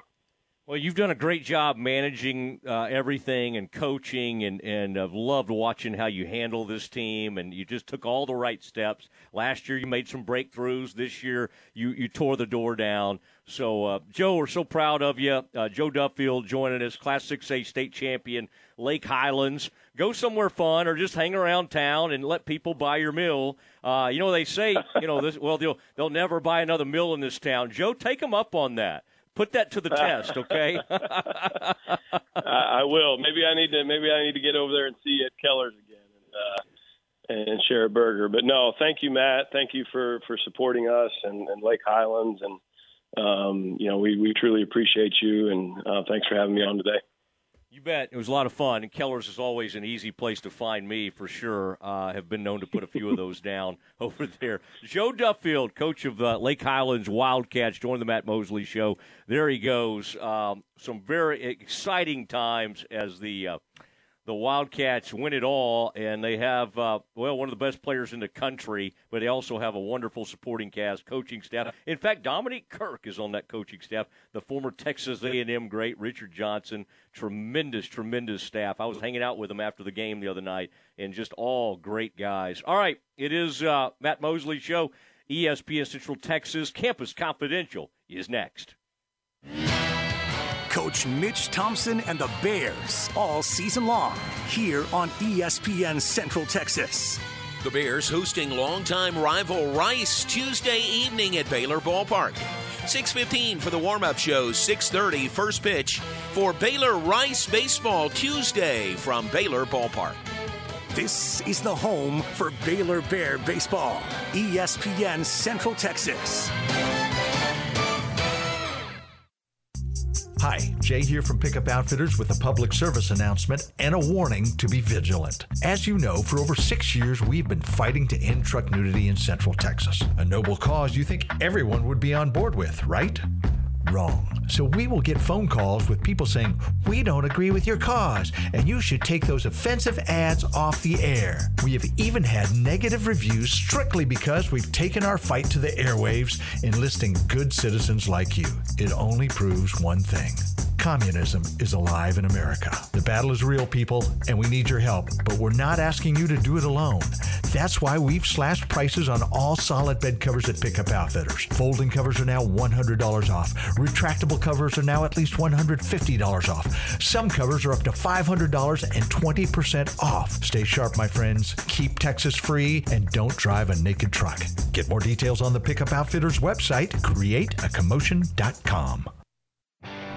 Well, you've done a great job managing uh, everything and coaching, and and I've loved watching how you handle this team. And you just took all the right steps. Last year, you made some breakthroughs. This year, you you tore the door down. So, uh, Joe, we're so proud of you. Uh, Joe Duffield joining us, Class 6A state champion, Lake Highlands. Go somewhere fun or just hang around town and let people buy your mill. Uh, you know, they say, you know, this, well, they'll, they'll never buy another mill in this town. Joe, take them up on that. Put that to the test, okay? [LAUGHS] [LAUGHS] I will. Maybe I need to. Maybe I need to get over there and see you at Keller's again and, uh, and share a burger. But no, thank you, Matt. Thank you for for supporting us and, and Lake Highlands, and um, you know we we truly appreciate you. And uh, thanks for having me on today. You bet. It was a lot of fun. And Keller's is always an easy place to find me for sure. Uh, have been known to put a few of those down [LAUGHS] over there. Joe Duffield, coach of uh, Lake Highlands Wildcats, joined the Matt Mosley show. There he goes. Um, some very exciting times as the uh, the Wildcats win it all, and they have uh, well one of the best players in the country, but they also have a wonderful supporting cast, coaching staff. In fact, Dominique Kirk is on that coaching staff. The former Texas A&M great Richard Johnson, tremendous, tremendous staff. I was hanging out with them after the game the other night, and just all great guys. All right, it is uh, Matt Mosley show. ESPN Central Texas Campus Confidential is next. Coach Mitch Thompson and the Bears all season long here on ESPN Central Texas. The Bears hosting longtime rival Rice Tuesday evening at Baylor Ballpark. 6:15 for the warm-up show, 6:30 first pitch for Baylor Rice baseball Tuesday from Baylor Ballpark. This is the home for Baylor Bear baseball. ESPN Central Texas. Hi, Jay here from Pickup Outfitters with a public service announcement and a warning to be vigilant. As you know, for over six years, we've been fighting to end truck nudity in Central Texas. A noble cause you think everyone would be on board with, right? Wrong. So we will get phone calls with people saying, We don't agree with your cause, and you should take those offensive ads off the air. We have even had negative reviews strictly because we've taken our fight to the airwaves, enlisting good citizens like you. It only proves one thing. Communism is alive in America. The battle is real, people, and we need your help, but we're not asking you to do it alone. That's why we've slashed prices on all solid bed covers at Pickup Outfitters. Folding covers are now $100 off. Retractable covers are now at least $150 off. Some covers are up to $500 and 20% off. Stay sharp, my friends. Keep Texas free and don't drive a naked truck. Get more details on the Pickup Outfitters website, createacommotion.com.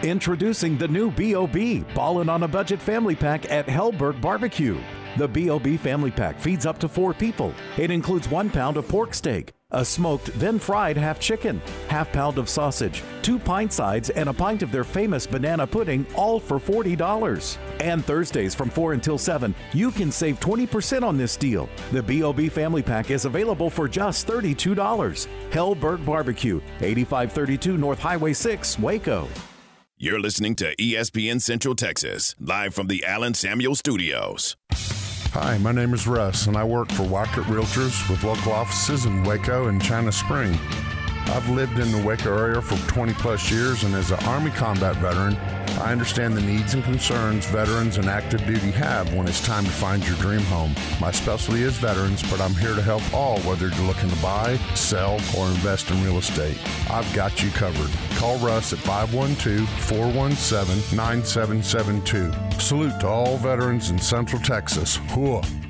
Introducing the new B.O.B. Ballin' on a Budget Family Pack at Helberg Barbecue. The B.O.B. Family Pack feeds up to four people. It includes one pound of pork steak, a smoked, then fried half chicken, half pound of sausage, two pint sides, and a pint of their famous banana pudding, all for $40. And Thursdays from 4 until 7, you can save 20% on this deal. The B.O.B. Family Pack is available for just $32. Helberg Barbecue, 8532 North Highway 6, Waco. You're listening to ESPN Central Texas, live from the Allen Samuels Studios. Hi, my name is Russ, and I work for Wackett Realtors with local offices in Waco and China Spring. I've lived in the Waco area for 20 plus years, and as an Army combat veteran, I understand the needs and concerns veterans and active duty have when it's time to find your dream home. My specialty is veterans, but I'm here to help all whether you're looking to buy, sell, or invest in real estate. I've got you covered. Call Russ at 512 417 9772. Salute to all veterans in Central Texas. Hooah.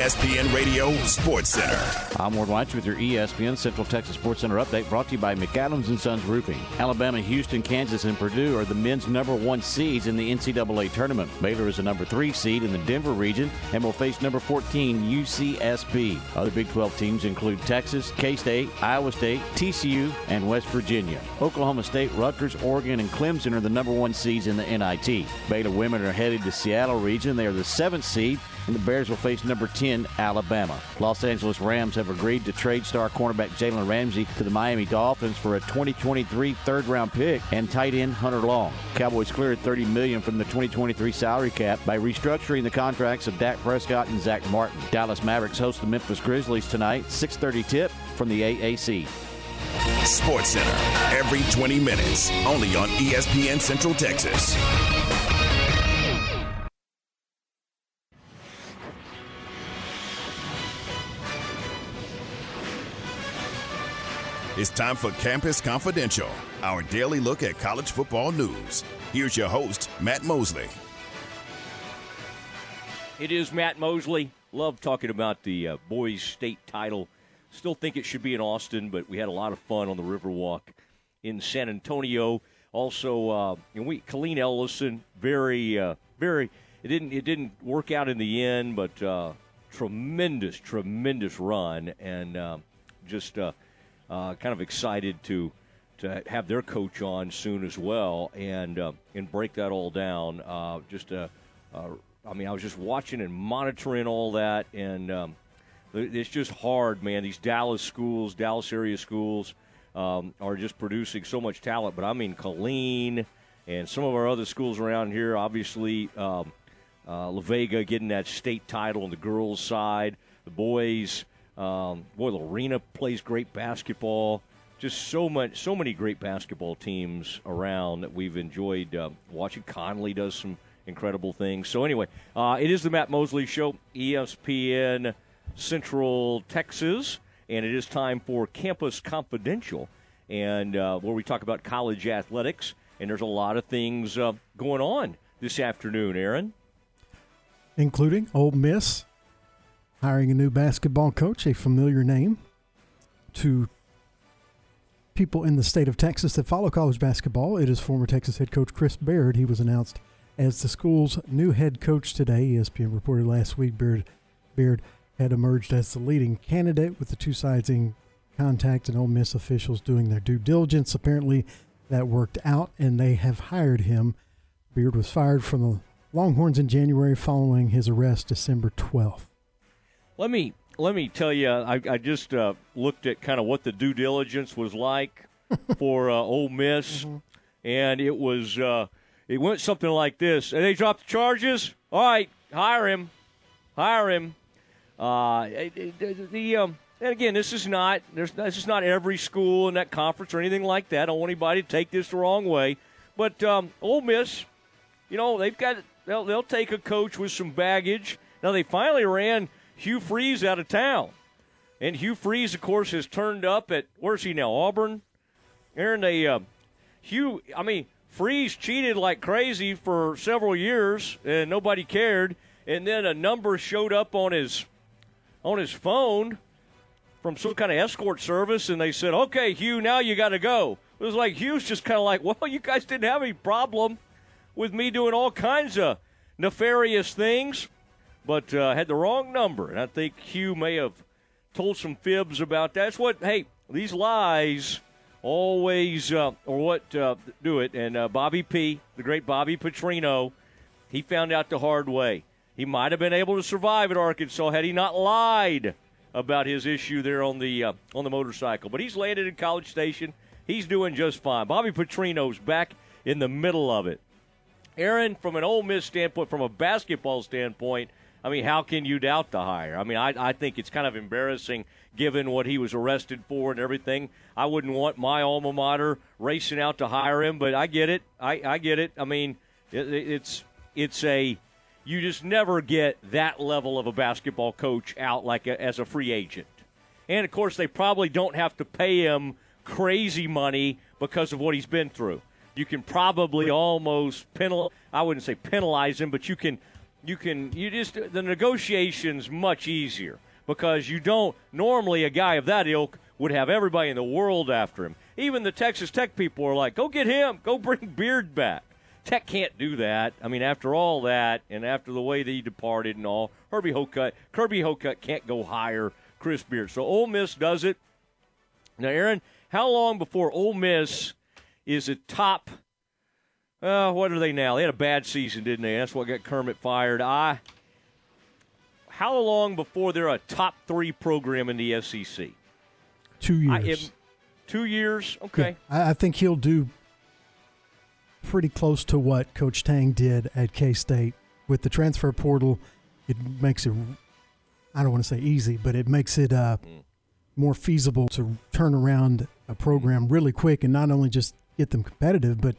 ESPN Radio Sports Center. I'm Ward White with your ESPN Central Texas Sports Center update brought to you by McAdams and Sons Roofing. Alabama, Houston, Kansas, and Purdue are the men's number one seeds in the NCAA tournament. Baylor is a number three seed in the Denver region and will face number 14 UCSB. Other Big 12 teams include Texas, K-State, Iowa State, TCU, and West Virginia. Oklahoma State, Rutgers, Oregon, and Clemson are the number one seeds in the NIT. Baylor women are headed to Seattle region. They are the seventh seed and the Bears will face number 10, Alabama. Los Angeles Rams have agreed to trade star cornerback Jalen Ramsey to the Miami Dolphins for a 2023 third round pick and tight end Hunter Long. Cowboys cleared 30 million from the 2023 salary cap by restructuring the contracts of Dak Prescott and Zack Martin. Dallas Mavericks host the Memphis Grizzlies tonight, 6:30 tip from the AAC. Sports Center, every 20 minutes, only on ESPN Central Texas. It's time for Campus Confidential, our daily look at college football news. Here's your host, Matt Mosley. It is Matt Mosley. Love talking about the uh, boys' state title. Still think it should be in Austin, but we had a lot of fun on the Riverwalk in San Antonio. Also, uh, and we Killeen Ellison, very, uh, very. It didn't it didn't work out in the end, but uh, tremendous, tremendous run, and uh, just uh, kind of excited to to have their coach on soon as well, and uh, and break that all down. Uh, just uh, uh, I mean, I was just watching and monitoring all that, and um, it's just hard, man. These Dallas schools, Dallas area schools, um, are just producing so much talent. But I mean, Killeen and some of our other schools around here, obviously, um, uh, La Vega getting that state title on the girls' side. The boys, um, boy, Lorena plays great basketball. Just so much, so many great basketball teams around that we've enjoyed uh, watching. Connally does some incredible things. So anyway, uh, it is the Matt Mosley Show, ESPN Central Texas, and it is time for Campus Confidential, and uh, where we talk about college athletics. And there's a lot of things uh, going on this afternoon, Aaron. including Ole Miss hiring a new basketball coach, a familiar name to people in the state of Texas that follow college basketball. It is former Texas head coach Chris Beard. He was announced as the school's new head coach today. ESPN reported last week Beard, Beard had emerged as the leading candidate with the two sides in contact and Ole Miss officials doing their due diligence. Apparently, that worked out, and they have hired him. Beard was fired from the Longhorns in January following his arrest December 12th. Let me let me tell you, I, I just uh, looked at kind of what the due diligence was like [LAUGHS] for uh, Ole Miss, and it was uh, it went something like this: and they dropped the charges. All right, hire him, hire him. Uh, the um, and again, this is not there's this is not every school in that conference or anything like that. I don't want anybody to take this the wrong way, but um, Ole Miss, you know, they've got they'll they'll take a coach with some baggage. Now they finally ran Hugh Freeze out of town, and Hugh Freeze, of course, has turned up at where's he now? Auburn. Aaron, they uh, Hugh. I mean, Freeze cheated like crazy for several years, and nobody cared. And then a number showed up on his on his phone from some kind of escort service, and they said, "Okay, Hugh, now you got to go." It was like Hugh's just kind of like, "Well, you guys didn't have any problem with me doing all kinds of nefarious things, but uh, had the wrong number." And I think Hugh may have told some fibs about that. That's what. Hey, these lies always, uh, or what uh, do it. And uh, Bobby P, the great Bobby Petrino, he found out the hard way. He might have been able to survive at Arkansas had he not lied about his issue there on the uh, on the motorcycle. But he's landed in College Station. He's doing just fine. Bobby Petrino's back in the middle of it. Aaron, from an Ole Miss standpoint, from a basketball standpoint, I mean, how can you doubt the hire? I mean, I, I think it's kind of embarrassing given what he was arrested for and everything. I wouldn't want my alma mater racing out to hire him, but I get it. I, I get it. I mean, it, it's it's a you just never get that level of a basketball coach out like a, as a free agent. And of course, they probably don't have to pay him crazy money because of what he's been through. You can probably almost penal I wouldn't say penalize him, but you can you can you just the negotiations much easier because you don't normally a guy of that ilk would have everybody in the world after him. Even the Texas Tech people are like, "Go get him. Go bring [LAUGHS] Beard back." Tech can't do that. I mean, after all that, and after the way that he departed and all, Herbie Hocutt, Kirby Hocutt can't go hire Chris Beard. So Ole Miss does it. Now, Aaron, how long before Ole Miss is a top? Uh, what are they now? They had a bad season, didn't they? That's what got Kermit fired. I. How long before they're a top three program in the SEC? Two years. I, it, two years. Okay. Yeah, I, I think he'll do pretty close to what Coach Tang did at K State with the transfer portal. It makes it, I don't want to say easy, but it makes it uh, mm. more feasible to turn around a program really quick and not only just get them competitive, but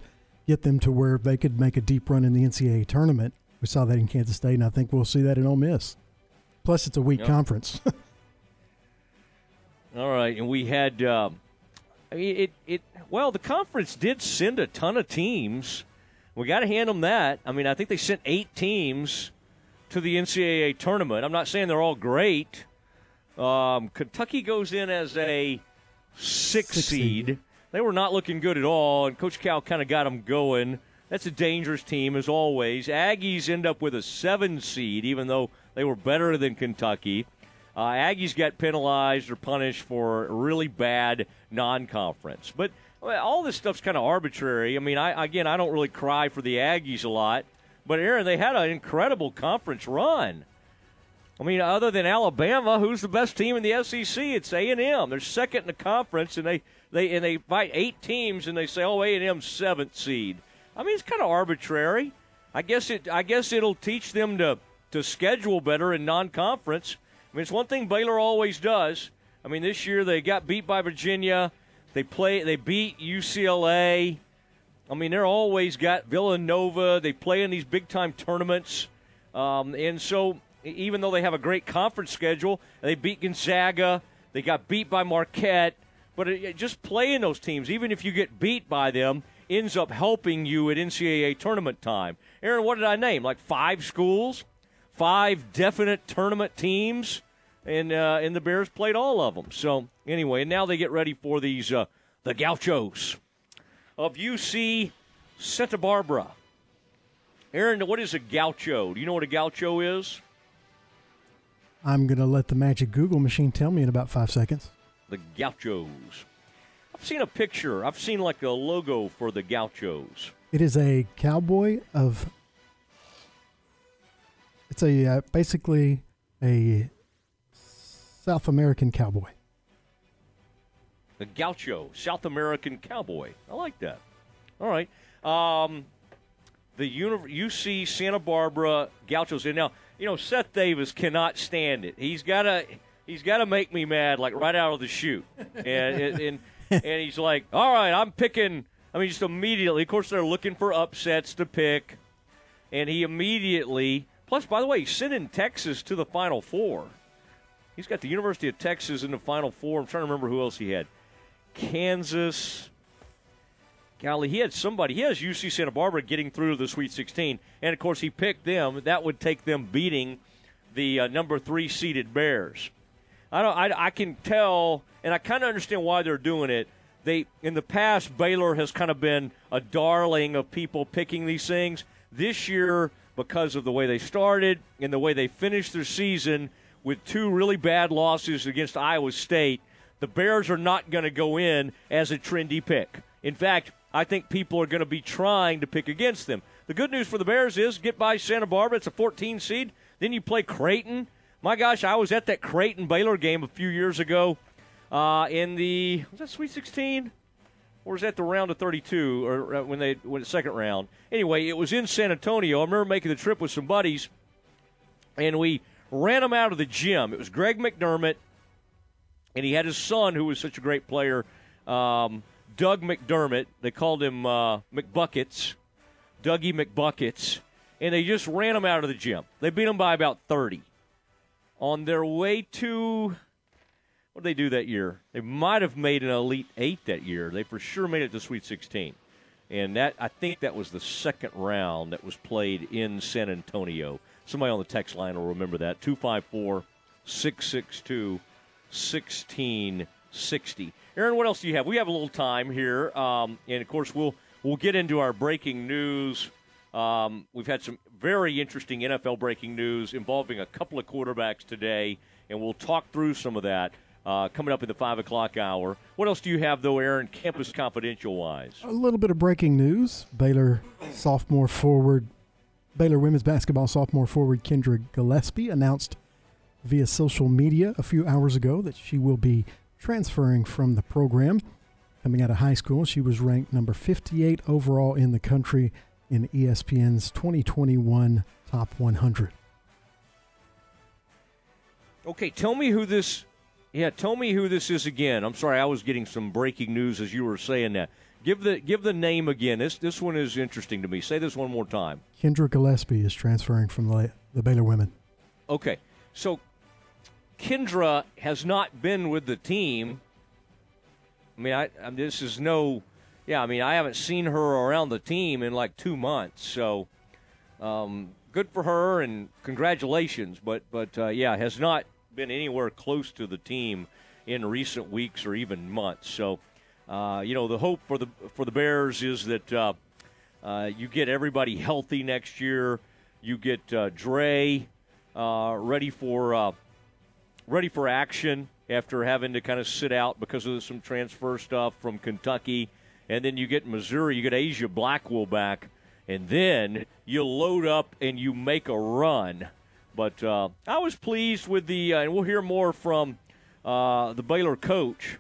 get them to where they could make a deep run in the NCAA tournament. We saw that in Kansas State, and I think we'll see that in Ole Miss. Plus, it's a weak yep. conference. [LAUGHS] All right, and we had. Um, I mean, it, it well, the conference did send a ton of teams. We got to hand them that. I mean, I think they sent eight teams to the NCAA tournament. I'm not saying they're all great. Um, Kentucky goes in as a six, six seed. seed. They were not looking good at all, and Coach Cal kind of got them going. That's a dangerous team, as always. Aggies end up with a seven seed, even though they were better than Kentucky. Uh, Aggies got penalized or punished for really bad non-conference, but all this stuff's kind of arbitrary. I mean, I again, I don't really cry for the Aggies a lot, but Aaron, they had an incredible conference run. I mean, other than Alabama, who's the best team in the SEC? It's A and M. They're second in the conference, and they they and they fight eight teams, and they say, "Oh, A and M seventh seed." I mean, it's kind of arbitrary. I guess it. I guess it'll teach them to to schedule better in non-conference I mean, it's one thing Baylor always does. I mean, this year they got beat by Virginia. They play. They beat UCLA. I mean, they're always got Villanova. They play in these big time tournaments, um, and so even though they have a great conference schedule, they beat Gonzaga. They got beat by Marquette. But it, just playing those teams, even if you get beat by them, ends up helping you at NCAA tournament time. Aaron, what did I name? Like five schools? five definite tournament teams, and uh, and the Bears played all of them. So anyway, and now they get ready for these uh, the Gauchos of UC Santa Barbara. Aaron, what is a gaucho? Do you know what a gaucho is? I'm going to let the magic Google machine tell me in about five seconds. The gauchos. I've seen a picture. I've seen like a logo for the gauchos. It is a cowboy of it's a uh, basically a South American cowboy. The gaucho, South American cowboy. I like that. All right. Um, the uni- UC Santa Barbara Gauchos. And now, you know, Seth Davis cannot stand it. He's got to he's got to make me mad, like right out of the chute. And and [LAUGHS] and he's like, all right, I'm picking. I mean, just immediately. Of course, they're looking for upsets to pick, and he immediately Plus, by the way, he's sending Texas to the Final Four. He's got the University of Texas in the Final Four. I'm trying to remember who else he had. Kansas. Golly, he had somebody. He has UC Santa Barbara getting through the Sweet 16, and of course he picked them. That would take them beating the uh, number three seeded Bears. I don't. I, I can tell, and I kind of understand why they're doing it. They in the past, Baylor has kind of been a darling of people picking these things. This year, because of the way they started and the way they finished their season with two really bad losses against Iowa State. The Bears are not going to go in as a trendy pick. In fact, I think people are going to be trying to pick against them. The good news for the Bears is get by Santa Barbara. It's a 14 seed. Then you play Creighton. My gosh, I was at that Creighton Baylor game a few years ago uh, in the was that Sweet 16? or was that the round of 32 or uh, when they went second round? Anyway, it was in San Antonio. I remember making the trip with some buddies, and we ran them out of the gym. It was Greg McDermott, and he had his son who was such a great player, um, Doug McDermott. They called him uh, McBuckets, Dougie McBuckets, and they just ran him out of the gym. They beat him by about 30. On their way to what did they do that year? They might have made an Elite Eight that year. They for sure made it to Sweet 16. And that I think that was the second round that was played in San Antonio. Somebody on the text line will remember that. 254 662 1660. Aaron, what else do you have? We have a little time here. Um, and of course, we'll, we'll get into our breaking news. Um, we've had some very interesting NFL breaking news involving a couple of quarterbacks today, and we'll talk through some of that uh, coming up in the 5 o'clock hour. What else do you have, though, Aaron, campus confidential wise? A little bit of breaking news. Baylor sophomore forward, Baylor women's basketball sophomore forward Kendra Gillespie announced via social media a few hours ago that she will be transferring from the program. Coming out of high school, she was ranked number 58 overall in the country in ESPN's 2021 Top 100. Okay, tell me who this yeah, tell me who this is again. I'm sorry, I was getting some breaking news as you were saying that. Give the give the name again. This this one is interesting to me. Say this one more time. Kendra Gillespie is transferring from the, the Baylor women. Okay, so Kendra has not been with the team. I mean, I, I this is no, yeah. I mean, I haven't seen her around the team in like two months. So, um, good for her and congratulations. But but uh, yeah, has not been anywhere close to the team in recent weeks or even months. So, uh, you know, the hope for the for the Bears is that uh, uh, you get everybody healthy next year. You get uh, Dre uh, ready for uh, ready for action after having to kind of sit out because of some transfer stuff from Kentucky, and then you get Missouri. You get Asia Blackwell back, and then you load up and you make a run but uh, I was pleased with the, uh, and we'll hear more from uh, the Baylor coach.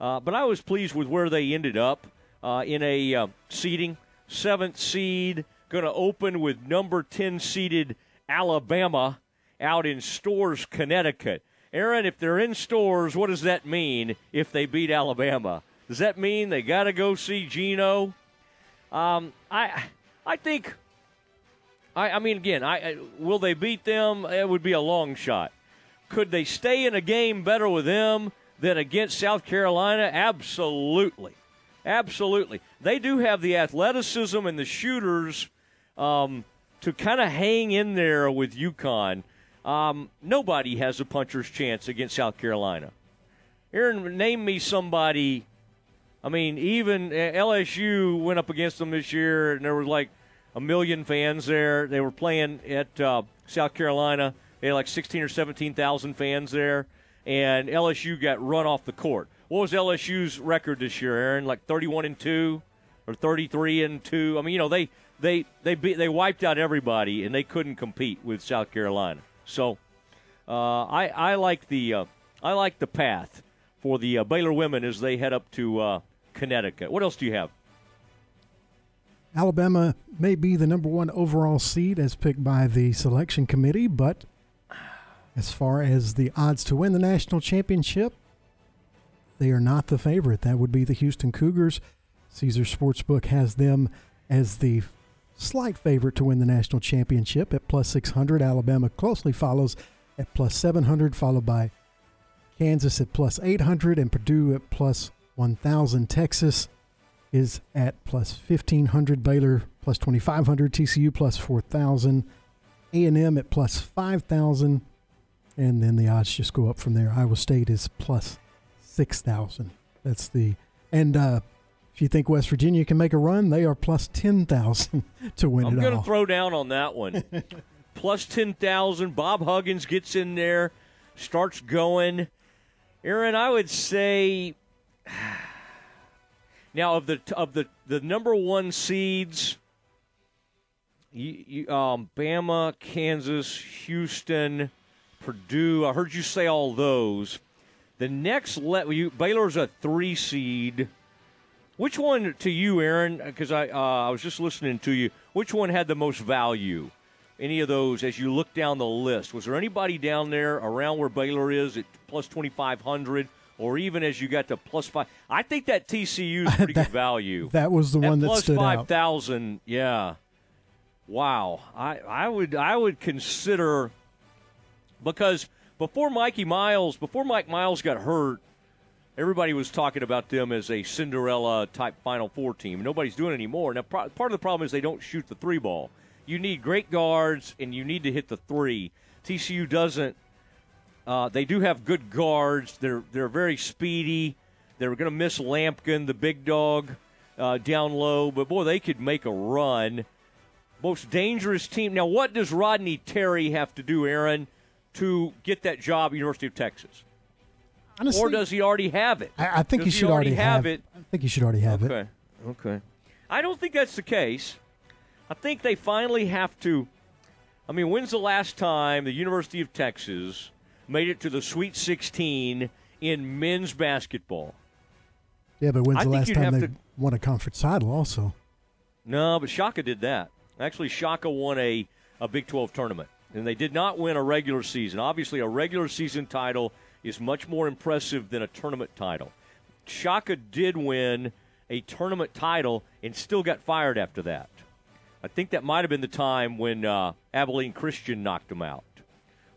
Uh, but I was pleased with where they ended up uh, in a uh, seeding seventh seed, going to open with number ten seeded Alabama out in Storrs, Connecticut. Aaron, if they're in Storrs, what does that mean if they beat Alabama? Does that mean they got to go see Geno? Um, I I think I, I mean, again, I, will they beat them? It would be a long shot. Could they stay in a game better with them than against South Carolina? Absolutely. Absolutely. They do have the athleticism and the shooters um, to kind of hang in there with UConn. Um, nobody has a puncher's chance against South Carolina. Aaron, name me somebody. I mean, even LSU went up against them this year, and there was like a million fans there. They were playing at uh, South Carolina. They had like 16 or 17,000 fans there, and LSU got run off the court. What was LSU's record this year, Aaron? Like 31 and two, or 33 and two? I mean, you know, they they they beat, they wiped out everybody, and they couldn't compete with South Carolina. So, uh, I I like the uh, I like the path for the uh, Baylor women as they head up to uh, Connecticut. What else do you have? Alabama may be the number one overall seed as picked by the selection committee, but as far as the odds to win the national championship, they are not the favorite. That would be the Houston Cougars. Caesar Sportsbook has them as the slight favorite to win the national championship at plus 600. Alabama closely follows at plus 700, followed by Kansas at plus 800 and Purdue at plus 1,000. Texas is at plus 1500 baylor plus 2500 tcu plus 4000 a&m at plus 5000 and then the odds just go up from there iowa state is plus 6000 that's the and uh, if you think west virginia can make a run they are plus 10000 [LAUGHS] to win it out. I'm going to throw down on that one [LAUGHS] plus 10000 bob huggins gets in there starts going aaron i would say [SIGHS] now, of the of the the number one seeds, you, you, um, Bama, Kansas, Houston, Purdue. I heard you say all those. The next let you, Baylor's a three seed. Which one to you, Aaron? Because I uh, I was just listening to you. Which one had the most value? Any of those as you look down the list? Was there anybody down there around where Baylor is at plus twenty five hundred, or even as you got to plus five? I think that TCU is [LAUGHS] pretty that, good value. That was the At one that plus stood five out. thousand. Yeah. Wow. I I would I would consider because before Mikey Miles, before Mike Miles got hurt, everybody was talking about them as a Cinderella type Final Four team. Nobody's doing it anymore. Now, pro- part of the problem is they don't shoot the three ball. You need great guards, and you need to hit the three. TCU doesn't. Uh, they do have good guards. They're they're very speedy. They're going to miss Lampkin, the big dog, uh, down low. But boy, they could make a run. Most dangerous team. Now, what does Rodney Terry have to do, Aaron, to get that job at University of Texas? Honestly, or does he already have it? I, I think Does he should already have it. I think he should already have it. Okay. Okay. I don't think that's the case. I think they finally have to. I mean, when's the last time the University of Texas made it to the Sweet 16 in men's basketball? Yeah, but when's the last time they to- won a conference title? Also, No, but Shaka did that. Actually, Shaka won a, a Big 12 tournament, and they did not win a regular season. Obviously, a regular season title is much more impressive than a tournament title. Shaka did win a tournament title and still got fired after that. I think that might have been the time when uh, Abilene Christian knocked him out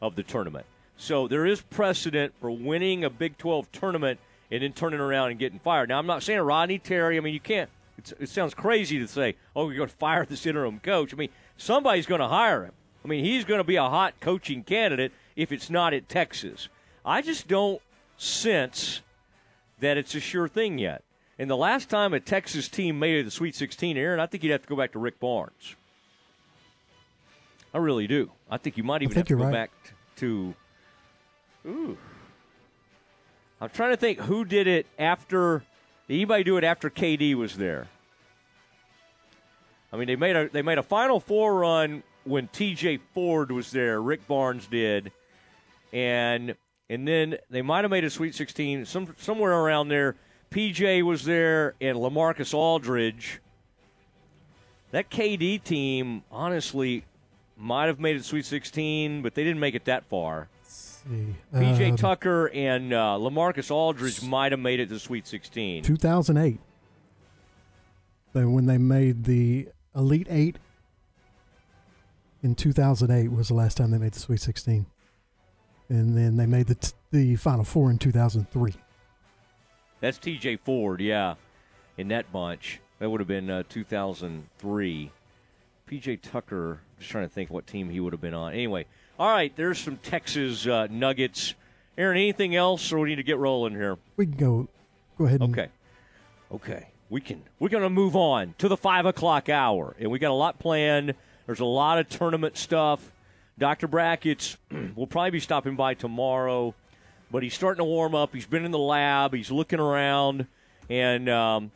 of the tournament. So there is precedent for winning a Big 12 tournament and then turning around and getting fired. Now, I'm not saying Rodney Terry. I mean, you can't. It's, it sounds crazy to say, "Oh, you're going to fire this interim coach." I mean, somebody's going to hire him. I mean, he's going to be a hot coaching candidate if it's not at Texas. I just don't sense that it's a sure thing yet. And the last time a Texas team made it to the Sweet 16, Aaron, I think you'd have to go back to Rick Barnes. I really do. I think you might even have to go right. back to. Ooh. I'm trying to think who did it after. Did anybody do it after KD was there? I mean, they made a they made a Final Four run when T.J. Ford was there. Rick Barnes did, and and then they might have made a Sweet 16 some somewhere around there. PJ was there and Lamarcus Aldridge. That KD team, honestly, might have made it Sweet 16, but they didn't make it that far. See. PJ Um, Tucker and uh, Lamarcus Aldridge might have made it to Sweet 16. 2008. But when they made the Elite Eight in 2008 was the last time they made the Sweet 16, and then they made the t- the Final Four in 2003. That's TJ Ford, yeah, in that bunch. That would have been uh, 2003. PJ Tucker, just trying to think what team he would have been on. Anyway, all right, there's some Texas uh, Nuggets. Aaron, anything else, or we need to get rolling here? We can go go ahead. Okay. Okay. We can we're gonna move on to the five o'clock hour. And we got a lot planned. There's a lot of tournament stuff. Dr. Brackett's [CLEARS THROAT] will probably be stopping by tomorrow, but he's starting to warm up. He's been in the lab, he's looking around, and um,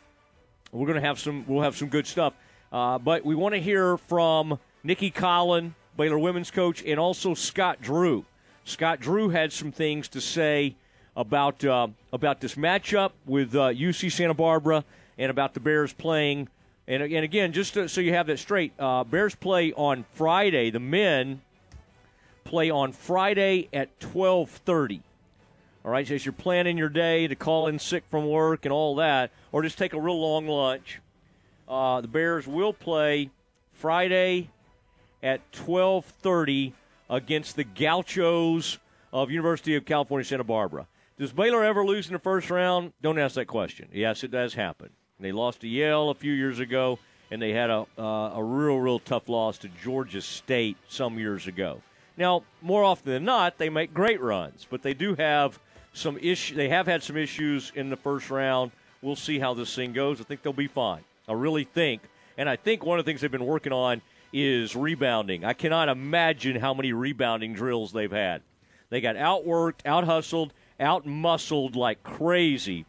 we're gonna have some we'll have some good stuff. Uh, but we want to hear from Nicki Collen, Baylor women's coach, and also Scott Drew. Scott Drew had some things to say about uh, about this matchup with uh, UC Santa Barbara and about the Bears playing. And, and again, just to, so you have that straight, uh, Bears play on Friday. The men play on Friday at twelve thirty. All right, so as you're planning your day to call in sick from work and all that, or just take a real long lunch, uh, the Bears will play Friday at 12:30 against the Gauchos of University of California Santa Barbara. Does Baylor ever lose in the first round? Don't ask that question. Yes, it does happen. They lost to Yale a few years ago, and they had a uh, a real real tough loss to Georgia State some years ago. Now, more often than not, they make great runs, but they do have some issue. They have had some issues in the first round. We'll see how this thing goes. I think they'll be fine. I really think, and I think one of the things they've been working on is rebounding. I cannot imagine how many rebounding drills they've had. They got outworked, out hustled, out muscled like crazy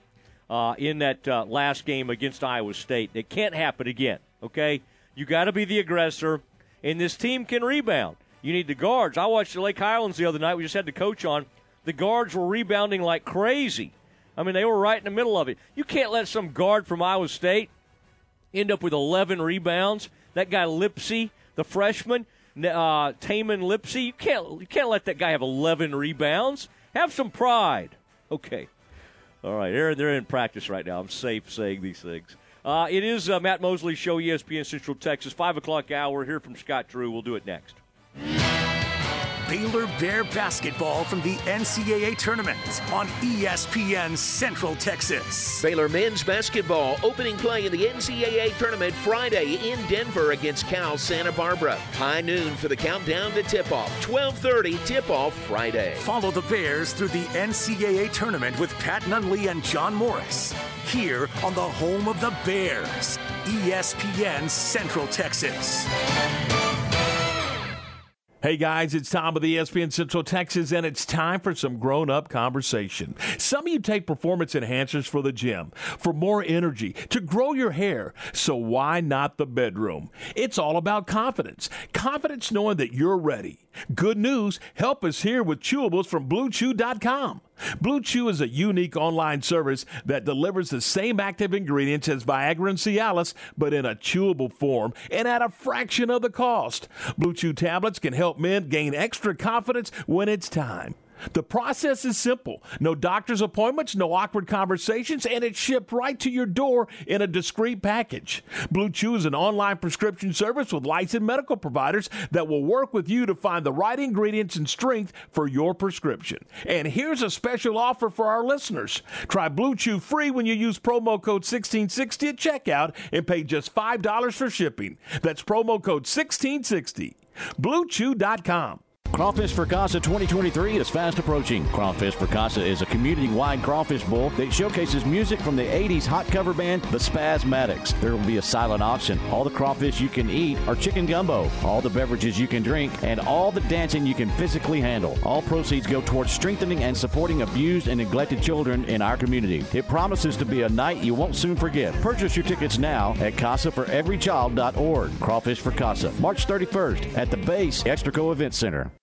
uh, in that uh, last game against Iowa State. It can't happen again. Okay, you got to be the aggressor, and this team can rebound. You need the guards. I watched the Lake Highlands the other night. We just had the coach on. The guards were rebounding like crazy. I mean, they were right in the middle of it. You can't let some guard from Iowa State end up with 11 rebounds. That guy Lipsey, the freshman, uh, Tamin Lipsey, you can't you can't let that guy have 11 rebounds. Have some pride. Okay. All right, they're, they're in practice right now. I'm safe saying these things. Uh, it is uh, Matt Mosley Show, ESPN Central Texas, 5 o'clock hour. Here from Scott Drew. We'll do it next. Baylor Bear basketball from the NCAA tournament on ESPN Central Texas. Baylor men's basketball opening play in the NCAA tournament Friday in Denver against Cal Santa Barbara. High noon for the countdown to tip-off. 12:30 tip-off Friday. Follow the Bears through the NCAA tournament with Pat Nunley and John Morris here on the home of the Bears, ESPN Central Texas. Hey guys, it's Tom of with ESPN Central Texas, and it's time for some grown up conversation. Some of you take performance enhancers for the gym, for more energy, to grow your hair. So why not the bedroom? It's all about confidence. Confidence knowing that you're ready. Good news, help us here with chewables from BlueChew.com. Blue Chew is a unique online service that delivers the same active ingredients as Viagra and Cialis, but in a chewable form and at a fraction of the cost. Blue Chew tablets can help men gain extra confidence when it's time. The process is simple no doctor's appointments, no awkward conversations, and it's shipped right to your door in a discreet package. Blue Chew is an online prescription service with licensed medical providers that will work with you to find the right ingredients and strength for your prescription. And here's a special offer for our listeners try Blue Chew free when you use promo code 1660 at checkout and pay just $5 for shipping. That's promo code 1660. BlueChew.com. Crawfish for Casa 2023 is fast approaching. Crawfish for Casa is a community-wide crawfish bowl that showcases music from the 80s hot cover band The Spazmatics. There will be a silent auction. All the crawfish you can eat are chicken gumbo, all the beverages you can drink, and all the dancing you can physically handle. All proceeds go towards strengthening and supporting abused and neglected children in our community. It promises to be a night you won't soon forget. Purchase your tickets now at CasaForEveryChild.org. Crawfish for Casa, March 31st at the Base Extraco Event Center.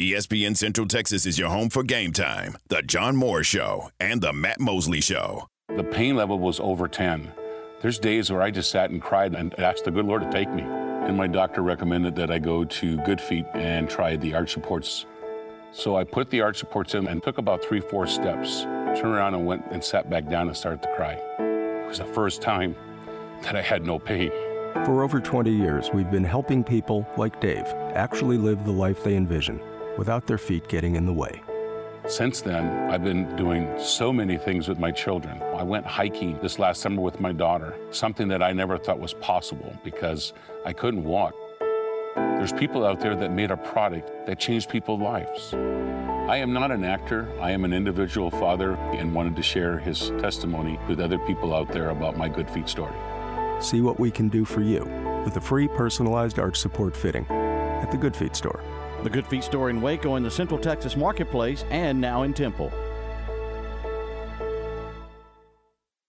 ESPN Central Texas is your home for game time, the John Moore Show, and the Matt Mosley Show. The pain level was over 10. There's days where I just sat and cried and asked the good Lord to take me. And my doctor recommended that I go to Good Feet and try the arch supports. So I put the arch supports in and took about three, four steps, turned around and went and sat back down and started to cry. It was the first time that I had no pain. For over 20 years, we've been helping people like Dave actually live the life they envision without their feet getting in the way. Since then, I've been doing so many things with my children. I went hiking this last summer with my daughter, something that I never thought was possible because I couldn't walk. There's people out there that made a product that changed people's lives. I am not an actor. I am an individual father and wanted to share his testimony with other people out there about my Good Feet story. See what we can do for you with a free personalized arch support fitting at the Good Feet store. The Good Feet store in Waco in the Central Texas Marketplace and now in Temple.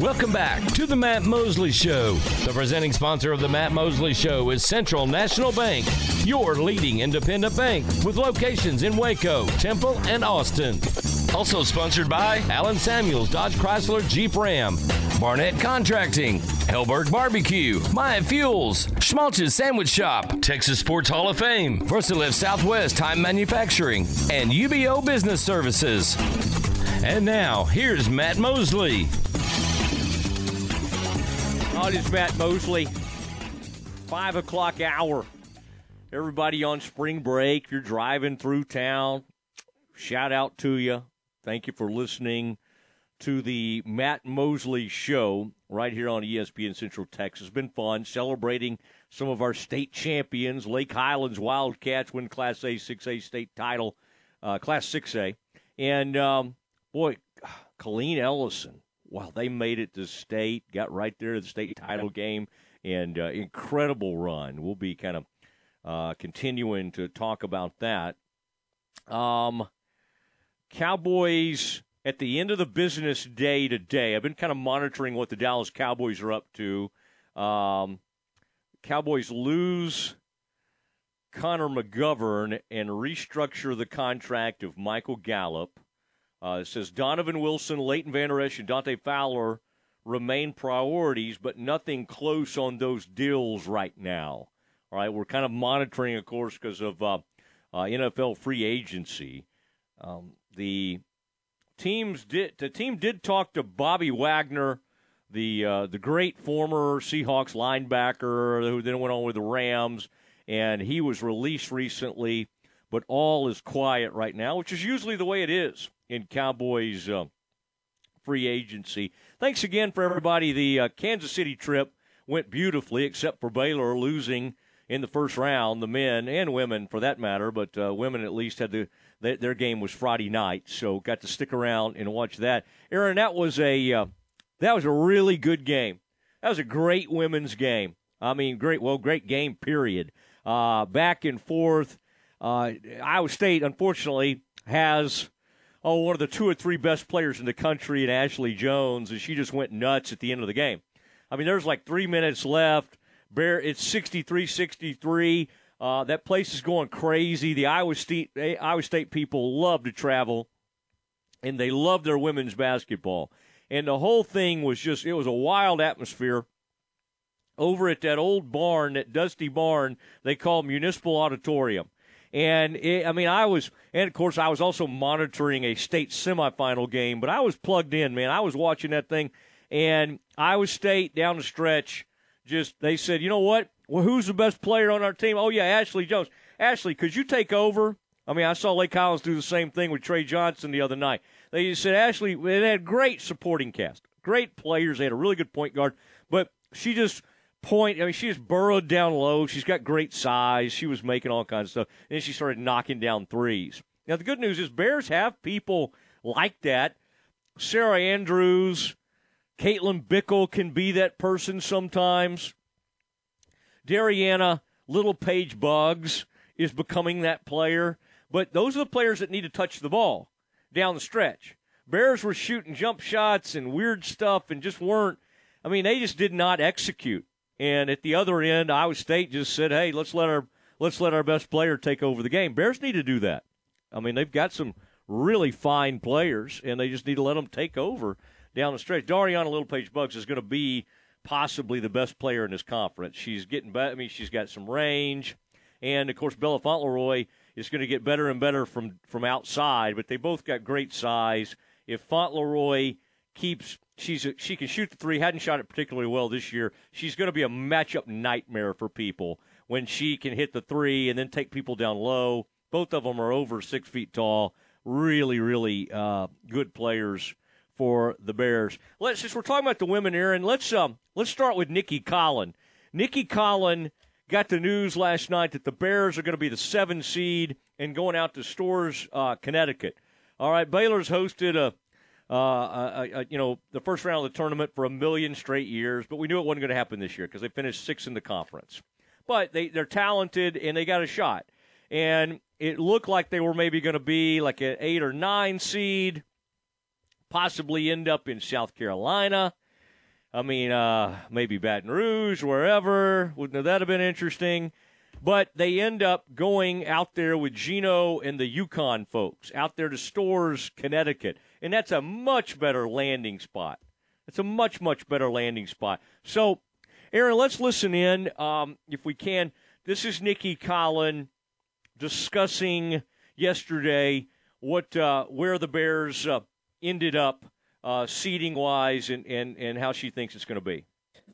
Welcome back to the Matt Mosley Show. The presenting sponsor of the Matt Mosley Show is Central National Bank, your leading independent bank with locations in Waco, Temple, and Austin. Also sponsored by Allen Samuels Dodge Chrysler Jeep Ram, Barnett Contracting, Helberg Barbecue, Maya Fuels, Schmaltz's Sandwich Shop, Texas Sports Hall of Fame, VersaLift Southwest Time Manufacturing, and UBO Business Services. And now, here's Matt Mosley. It is Matt Mosley. Five o'clock hour. Everybody on spring break, you're driving through town. Shout out to you. Thank you for listening to the Matt Mosley Show right here on ESPN Central Texas. Been fun celebrating some of our state champions. Lake Highlands Wildcats win Class A, 6A state title, uh, Class 6A. And, um, boy, [SIGHS] Killeen Ellison, wow, they made it to state, got right there to the state title game, and uh, incredible run. We'll be kind of uh, continuing to talk about that. Um, Cowboys at the end of the business day today. I've been kind of monitoring what the Dallas Cowboys are up to. Um, Cowboys lose Connor McGovern and restructure the contract of Michael Gallup. Uh, it says Donovan Wilson, Leighton Vander Esch, and Dante Fowler remain priorities, but nothing close on those deals right now. All right, we're kind of monitoring, of course, because of uh, uh, NFL free agency. Um, the teams did the team did talk to Bobby Wagner, the uh, the great former Seahawks linebacker who then went on with the Rams, and he was released recently. But all is quiet right now, which is usually the way it is in Cowboys uh, free agency. Thanks again for everybody. The uh, Kansas City trip went beautifully, except for Baylor losing in the first round, the men and women for that matter, but uh, women at least had the their game was Friday night, so got to stick around and watch that. Aaron, that was a uh, that was a really good game. That was a great women's game. I mean, great, well, great game. Period. Uh, back and forth. Uh, Iowa State, unfortunately, has oh one of the two or three best players in the country, and Ashley Jones, and she just went nuts at the end of the game. I mean, there's like three minutes left. Bear, it's 63 63. Uh, that place is going crazy. The Iowa State, eh, Iowa State people love to travel, and they love their women's basketball. And the whole thing was just, it was a wild atmosphere over at that old barn, that dusty barn they call Municipal Auditorium. And it, I mean, I was, and of course, I was also monitoring a state semifinal game, but I was plugged in, man. I was watching that thing, and Iowa State down the stretch just they said, you know what? Well, who's the best player on our team? Oh yeah, Ashley Jones. Ashley, could you take over? I mean, I saw Lake Collins do the same thing with Trey Johnson the other night. They said Ashley, it had great supporting cast, great players. They had a really good point guard, but she just point. I mean, she just burrowed down low. She's got great size. She was making all kinds of stuff. And then she started knocking down threes. Now the good news is Bears have people like that. Sarah Andrews, Caitlin Bickle can be that person sometimes. Dariana Little Page Bugs is becoming that player. But those are the players that need to touch the ball down the stretch. Bears were shooting jump shots and weird stuff and just weren't. I mean, they just did not execute. And at the other end, Iowa State just said, "Hey, let's let our let's let our best player take over the game." Bears need to do that. I mean, they've got some really fine players, and they just need to let them take over down the stretch. Darianna Littlepage-Buggs is going to be possibly the best player in this conference. She's getting better. I mean, she's got some range, and of course, Bella Fontleroy is going to get better and better from from outside. But they both got great size. If Fontleroy keeps she's a, she can shoot the three. Hadn't shot it particularly well this year. She's going to be a matchup nightmare for people when she can hit the three and then take people down low. Both of them are over six feet tall. Really, really uh, good players for the Bears. Let's since we're talking about the women, Aaron. Let's um let's start with Nicki Collen. Nicki Collen got the news last night that the Bears are going to be the seven seed and going out to Storrs, uh, Connecticut. All right, Baylor's hosted a, uh, a, a, you know the first round of the tournament for a million straight years, but we knew it wasn't going to happen this year because they finished sixth in the conference. But they they're talented and they got a shot, and it looked like they were maybe going to be like an eight or nine seed possibly end up in South Carolina. I mean, uh, maybe Baton Rouge, wherever. Wouldn't that have been interesting? But they end up going out there with Gino and the UConn folks out there to Storrs, Connecticut, and that's a much better landing spot. It's a much much better landing spot. So, Aaron, let's listen in um, if we can. This is Nicki Collen discussing yesterday what uh, where the Bears uh, ended up uh, seating wise and, and and how she thinks it's going to be.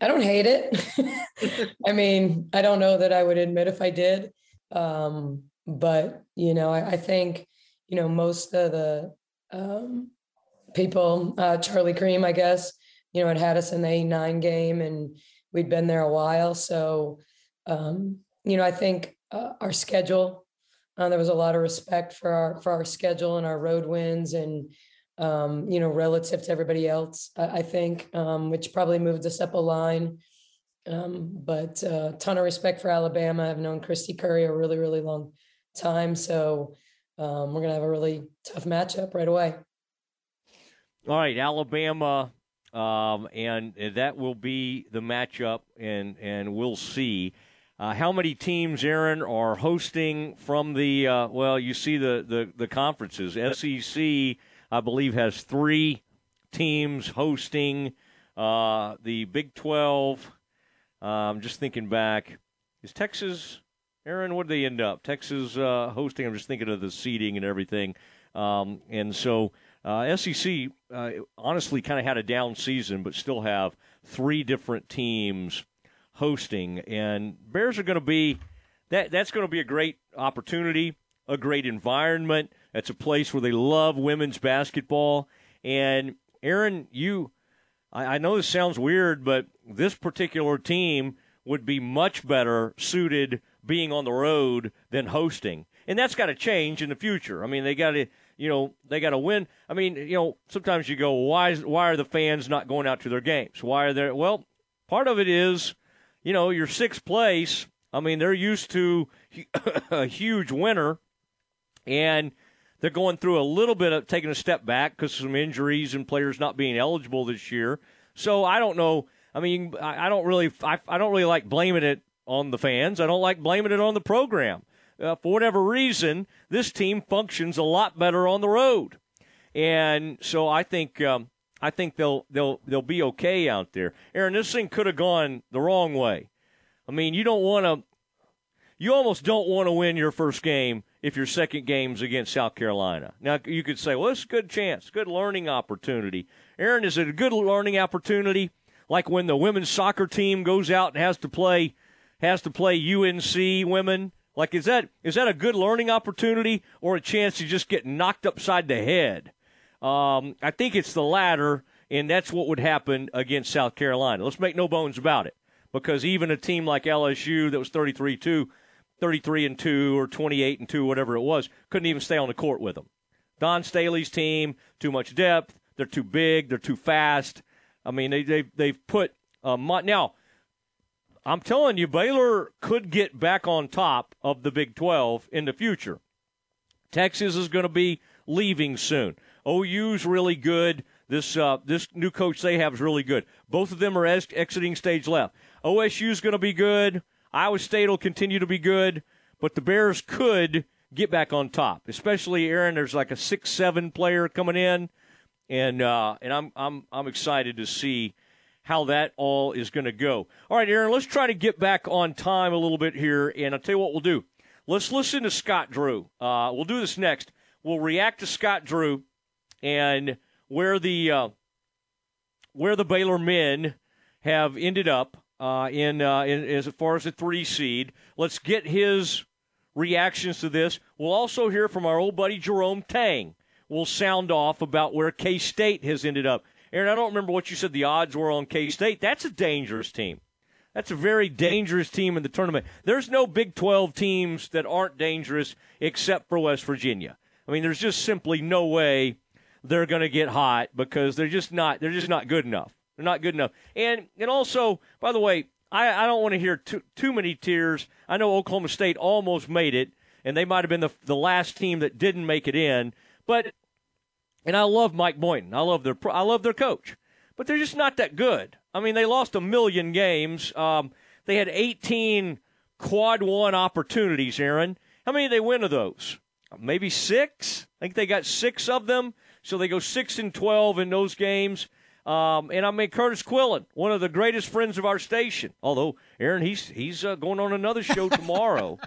I don't hate it. [LAUGHS] I mean, I don't know that I would admit if I did. Um, but, you know, I, I, think, you know, most of the um, people, uh, Charlie Creme, I guess, you know, had had us in the A9 game and we'd been there a while. So, um, you know, I think uh, our schedule, uh, there was a lot of respect for our, for our schedule and our road wins and, um, you know, relative to everybody else, I, I think, um, which probably moved us up a line. Um, but a uh, ton of respect for Alabama. I've known Kristy Curry a really, really long time. So um, we're going to have a really tough matchup right away. All right, Alabama, um, and that will be the matchup, and, and we'll see. Uh, how many teams, Aaron, are hosting from the? Uh, well, you see the, the the conferences. SEC I believe, has three teams hosting uh, the Big 12. Uh, I'm just thinking back. Is Texas, Aaron, what did they end up? Texas uh, hosting, I'm just thinking of the seating and everything. Um, and so uh, SEC uh, honestly kind of had a down season, but still have three different teams hosting. And Bears are going to be that. That's going to be a great opportunity, a great environment. It's a place where they love women's basketball. And Aaron, you, I, I know this sounds weird, but this particular team would be much better suited being on the road than hosting. And that's got to change in the future. I mean, they got to, you know, they got to win. I mean, you know, sometimes you go, why, is, why are the fans not going out to their games? Why are they? Well, part of it is, you know, your sixth place. I mean, they're used to [COUGHS] a huge winner, and they're going through a little bit of taking a step back because some injuries and players not being eligible this year. So I don't know. I mean, I, don't really, I, I, don't really like blaming it on the fans. I don't like blaming it on the program. Uh, for whatever reason, this team functions a lot better on the road, and so I think um, I think they'll they'll they'll be okay out there. Aaron, this thing could have gone the wrong way. I mean, you don't want to, you almost don't want to win your first game if your second game's against South Carolina. Now, you could say, well, it's a good chance, good learning opportunity. Aaron, is it a good learning opportunity? Like when the women's soccer team goes out and has to play has to play UNC women? Like is that is that a good learning opportunity or a chance to just get knocked upside the head? Um, I think it's the latter, and that's what would happen against South Carolina. Let's make no bones about it, because even a team like LSU that was 33-2 33 and 2 or 28 and 2, whatever it was, couldn't even stay on the court with them. Dawn Staley's team, too much depth. They're too big. They're too fast. I mean, they, they've, they've put. Um, now, I'm telling you, Baylor could get back on top of the Big 12 in the future. Texas is going to be leaving soon. OU's really good. This uh, this new coach they have is really good. Both of them are exiting stage left. OSU's going to be good. Iowa State will continue to be good, but the Bears could get back on top. Especially Aaron, there's like a six seven player coming in, and uh, and I'm I'm I'm excited to see how that all is going to go. All right, Aaron, let's try to get back on time a little bit here, and I'll tell you what we'll do. Let's listen to Scott Drew. Uh, we'll do this next. We'll react to Scott Drew and where the uh, where the Baylor men have ended up uh, in, uh, in as far as the three seed. Let's get his reactions to this. We'll also hear from our old buddy Jerome Tang. We'll sound off about where K State has ended up. Aaron, I don't remember what you said the odds were on K State. That's a dangerous team. That's a very dangerous team in the tournament. There's no Big 12 teams that aren't dangerous except for West Virginia. I mean, there's just simply no way they're going to get hot because they're just not they're just not good enough. They're not good enough. And and also, by the way, I, I don't want to hear too, too many tears. I know Oklahoma State almost made it, and they might have been the the last team that didn't make it in. But and I love Mike Boynton. I love their I love their coach, but they're just not that good. I mean, they lost a million games. Um, they had 18 quad one opportunities, Aaron. How many did they win of those? Maybe six? I think they got six of them. So they go 6 and 12 in those games. Um, and I mean Curtis Quillen, one of the greatest friends of our station. Although Aaron, he's he's uh, going on another show [LAUGHS] tomorrow,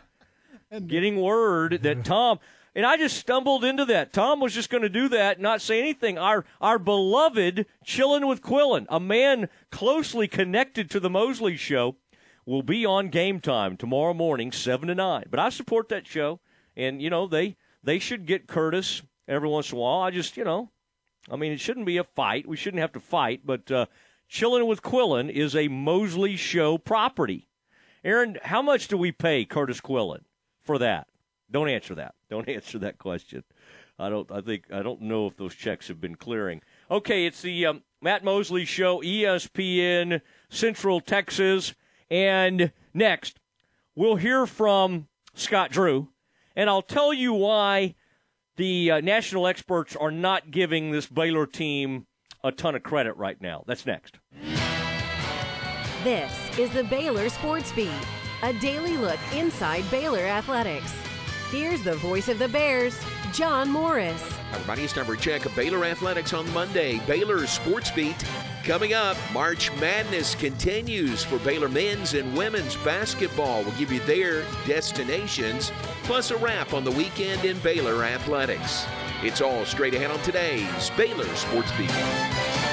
getting word that Tom. And I just stumbled into that. Tom was just going to do that, not say anything. Our our beloved chilling with Quillen, a man closely connected to the Mosley Show, will be on Game Time tomorrow morning, seven to nine. But I support that show, and you know they they should get Curtis every once in a while. I just you know I mean, it shouldn't be a fight. We shouldn't have to fight, but uh, Chilling with Quillen is a Mosley Show property. Aaron, how much do we pay Curtis Quillen for that? Don't answer that. [LAUGHS] Don't answer that question. I don't. I think I don't know if those checks have been clearing. Okay, it's the um, Matt Mosley Show, ESPN Central Texas, and next we'll hear from Scott Drew, and I'll tell you why the uh, national experts are not giving this Baylor team a ton of credit right now. That's next. This is the Baylor Sports Beat, a daily look inside Baylor athletics. Here's the voice of the Bears, John Morris. Everybody's number check of Baylor Athletics on Monday. Baylor Sports Beat Coming up, March Madness continues for Baylor men's and women's basketball. We'll give you their destinations, plus a wrap on the weekend in Baylor athletics. It's all straight ahead on today's Baylor Sports Beat.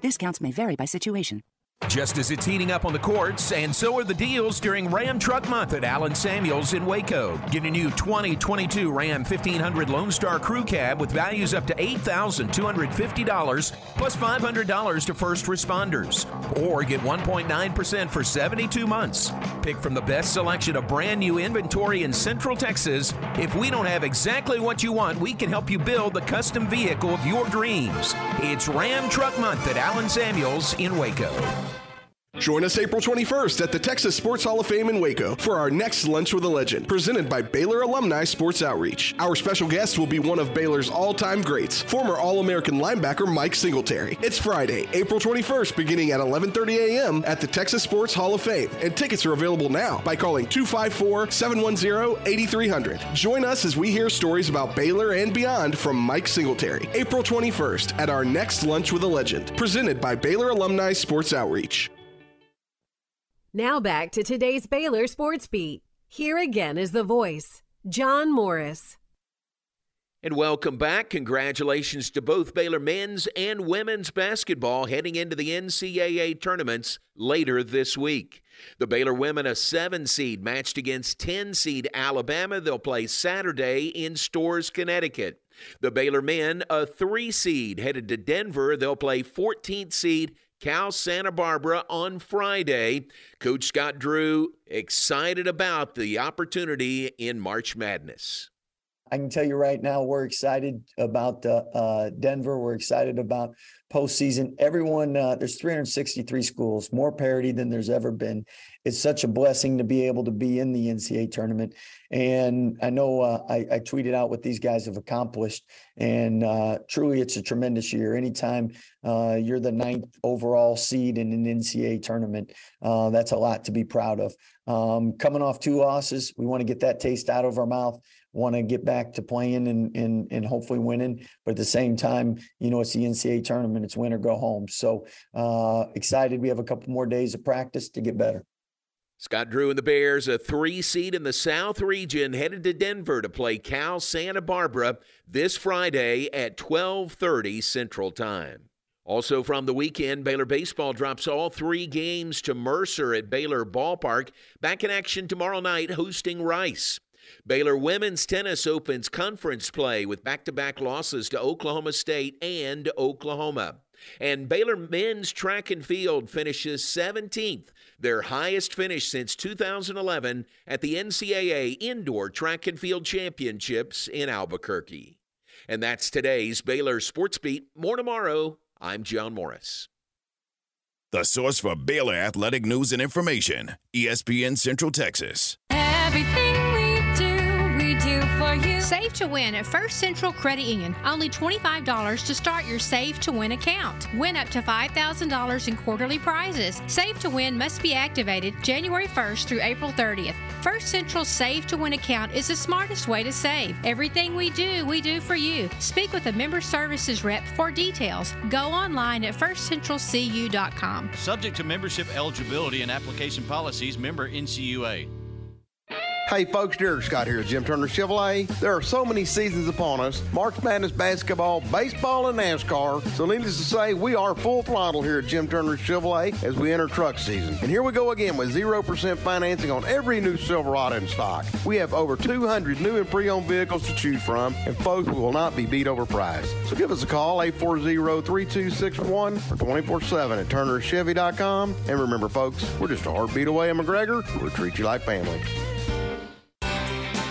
Discounts may vary by situation. Just as it's heating up on the courts, and so are the deals during Ram Truck Month at Allen Samuels in Waco. Get a new 2022 Ram 1500 Lone Star Crew Cab with values up to $8,250 plus $500 to first responders. Or get 1.9% for 72 months. Pick from the best selection of brand new inventory in Central Texas. If we don't have exactly what you want, we can help you build the custom vehicle of your dreams. It's Ram Truck Month at Allen Samuels in Waco. Join us April 21st at the Texas Sports Hall of Fame in Waco for our next Lunch with a Legend, presented by Baylor Alumni Sports Outreach. Our special guest will be one of Baylor's all time greats, former All American linebacker Mike Singletary. It's Friday, April 21st, beginning at 11:30 a.m. at the Texas Sports Hall of Fame, and tickets are available now by calling 254-710-8300. Join us as we hear stories about Baylor and beyond from Mike Singletary. April 21st at our next Lunch with a Legend, presented by Baylor Alumni Sports Outreach. Now back to today's Baylor Sports Beat. Here again is the voice, John Morris. And welcome back. Congratulations to both Baylor men's and women's basketball heading into the NCAA tournaments later this week. The Baylor women, a seven seed, matched against 10 seed Alabama. They'll play Saturday in Storrs, Connecticut. The Baylor men, a three seed, headed to Denver. They'll play 14th seed Cal Santa Barbara on Friday. Coach Scott Drew excited about the opportunity in March Madness. I can tell you right now, we're excited about uh, uh, Denver. We're excited about postseason. Everyone, uh, there's 363 schools, more parity than there's ever been. It's such a blessing to be able to be in the NCAA tournament. And I know uh, I, I, tweeted out what these guys have accomplished, and uh, truly, it's a tremendous year. Anytime uh, you're the ninth overall seed in an NCAA tournament, uh, that's a lot to be proud of. Um, coming off two losses, we want to get that taste out of our mouth. Want to get back to playing and and and hopefully winning, but at the same time, you know, it's the NCAA tournament. It's win or go home. So uh, excited. We have a couple more days of practice to get better. Scott Drew and the Bears, a three seed in the South region, headed to Denver to play Cal Santa Barbara this Friday at 12:30 Central Time. Also from the weekend, Baylor baseball drops all three games to Mercer at Baylor Ballpark. Back in action tomorrow night, hosting Rice. Baylor women's tennis opens conference play with back to back losses to Oklahoma State and Oklahoma. And Baylor men's track and field finishes 17th, their highest finish since 2011 at the NCAA Indoor Track and Field Championships in Albuquerque. And that's today's Baylor Sports Beat. More tomorrow. I'm John Morris. The source for Baylor athletic news and information, ESPN Central Texas. Everything Save to win at First Central Credit Union. Only $25 to start your Save to Win account. Win up to $5,000 in quarterly prizes. Save to Win must be activated January 1st through April 30th. First Central Save to Win account is the smartest way to save. Everything we do, we do for you. Speak with a member services rep for details. Go online at firstcentralcu.com. Subject to membership eligibility and application policies, member NCUA. Hey folks, Derek Scott here at Jim Turner Chevrolet. There are so many seasons upon us March Madness basketball, baseball, and NASCAR. So, needless to say, we are full throttle here at Jim Turner Chevrolet as we enter truck season. And here we go again with 0% financing on every new Silverado in stock. We have over 200 new and pre owned vehicles to choose from, and folks, we will not be beat over price. So, give us a call 840 3261 or 24 7 at turnerchevy.com. And remember, folks, we're just a heartbeat away in McGregor. We'll treat you like family.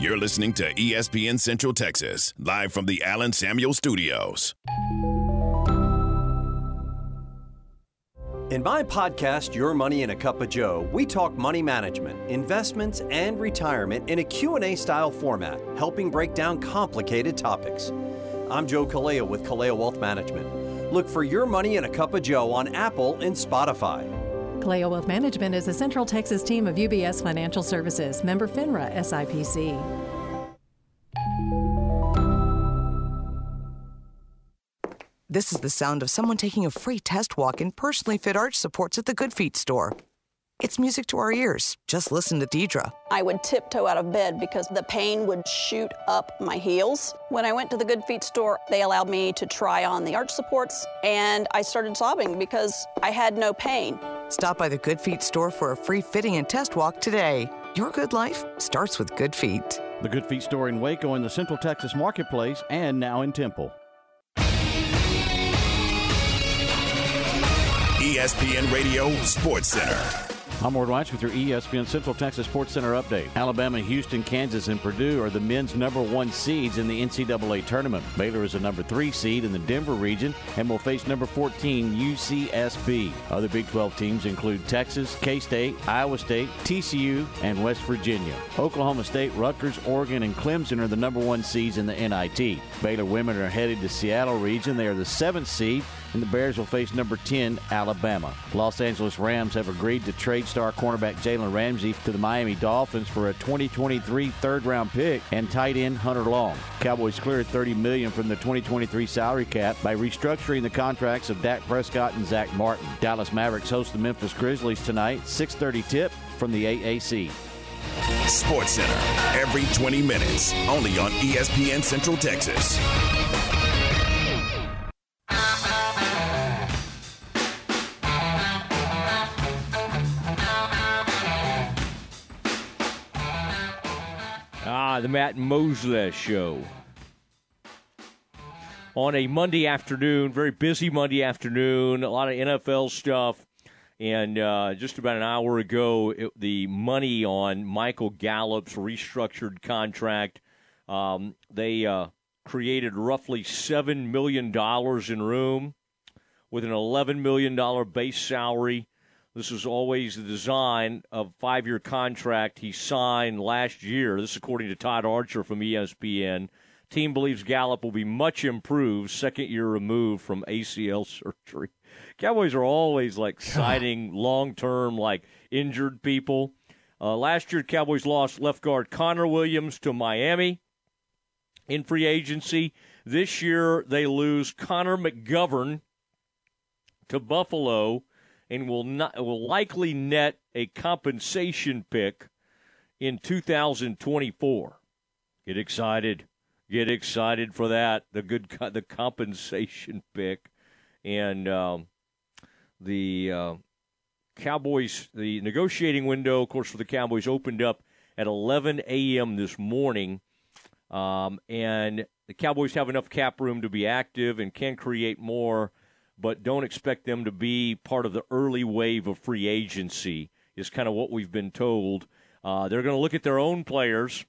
You're listening to ESPN Central Texas, live from the Allen Samuel Studios. In my podcast, Your Money in a Cup of Joe, we talk money management, investments, and retirement in a Q&A style format, helping break down complicated topics. I'm Joe Kaleo with Kaleo Wealth Management. Look for Your Money in a Cup of Joe on Apple and Spotify. Kaleo Wealth Management is a Central Texas team of UBS Financial Services, member FINRA SIPC. This is the sound of someone taking a free test walk in personally fit arch supports at the Good Feet store. It's music to our ears. Just listen to Deidre. I would tiptoe out of bed because the pain would shoot up my heels. When I went to the Good Feet store, they allowed me to try on the arch supports, and I started sobbing because I had no pain. Stop by the Good Feet store for a free fitting and test walk today. Your good life starts with Good Feet. The Good Feet store in Waco in the Central Texas Marketplace and now in Temple. ESPN Radio Sports Center. I'm Ward Weitz with your ESPN Central Texas Sports Center update. Alabama, Houston, Kansas, and Purdue are the men's number one seeds in the NCAA tournament. Baylor is a number three seed in the Denver region and will face number 14 UCSB. Other Big 12 teams include Texas, K State, Iowa State, TCU, and West Virginia. Oklahoma State, Rutgers, Oregon, and Clemson are the number one seeds in the NIT. Baylor women are headed to Seattle region. They are the seventh seed and the Bears will face number 10, Alabama. Los Angeles Rams have agreed to trade star cornerback Jalen Ramsey to the Miami Dolphins for a 2023 third round pick and tight end Hunter Long. Cowboys cleared 30 million from the 2023 salary cap by restructuring the contracts of Dak Prescott and Zack Martin. Dallas Mavericks host the Memphis Grizzlies tonight, 6:30 tip from the AAC. Sports Center, every 20 minutes, only on ESPN Central Texas. The Matt Mosley Show. On a Monday afternoon, very busy Monday afternoon, a lot of NFL stuff. And uh, just about an hour ago, it, the money on Michael Gallup's restructured contract, um, they uh, created roughly $7 million in room with an $11 million base salary. This was always the design of five year contract he signed last year. This, according to Todd Archer from ESPN. Team believes Gallup will be much improved, second year removed from ACL surgery. Cowboys are always like citing long term, like injured people. Uh, last year, Cowboys lost left guard Connor Williams to Miami in free agency. This year, they lose Connor McGovern to Buffalo and will not will likely net a compensation pick in 2024. Get excited. Get excited for that. The good the compensation pick and um, the uh, Cowboys the negotiating window of course for the Cowboys opened up at 11 a.m. this morning. Um, and the Cowboys have enough cap room to be active and can create more but don't expect them to be part of the early wave of free agency, is kind of what we've been told. Uh, they're going to look at their own players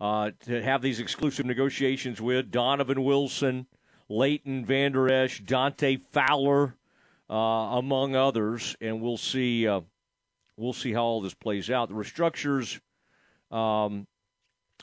uh, to have these exclusive negotiations with Donovan Wilson, Leighton Vander Esch, Dante Fowler, uh, among others, and we'll see. Uh, we'll see how all this plays out. The restructures um,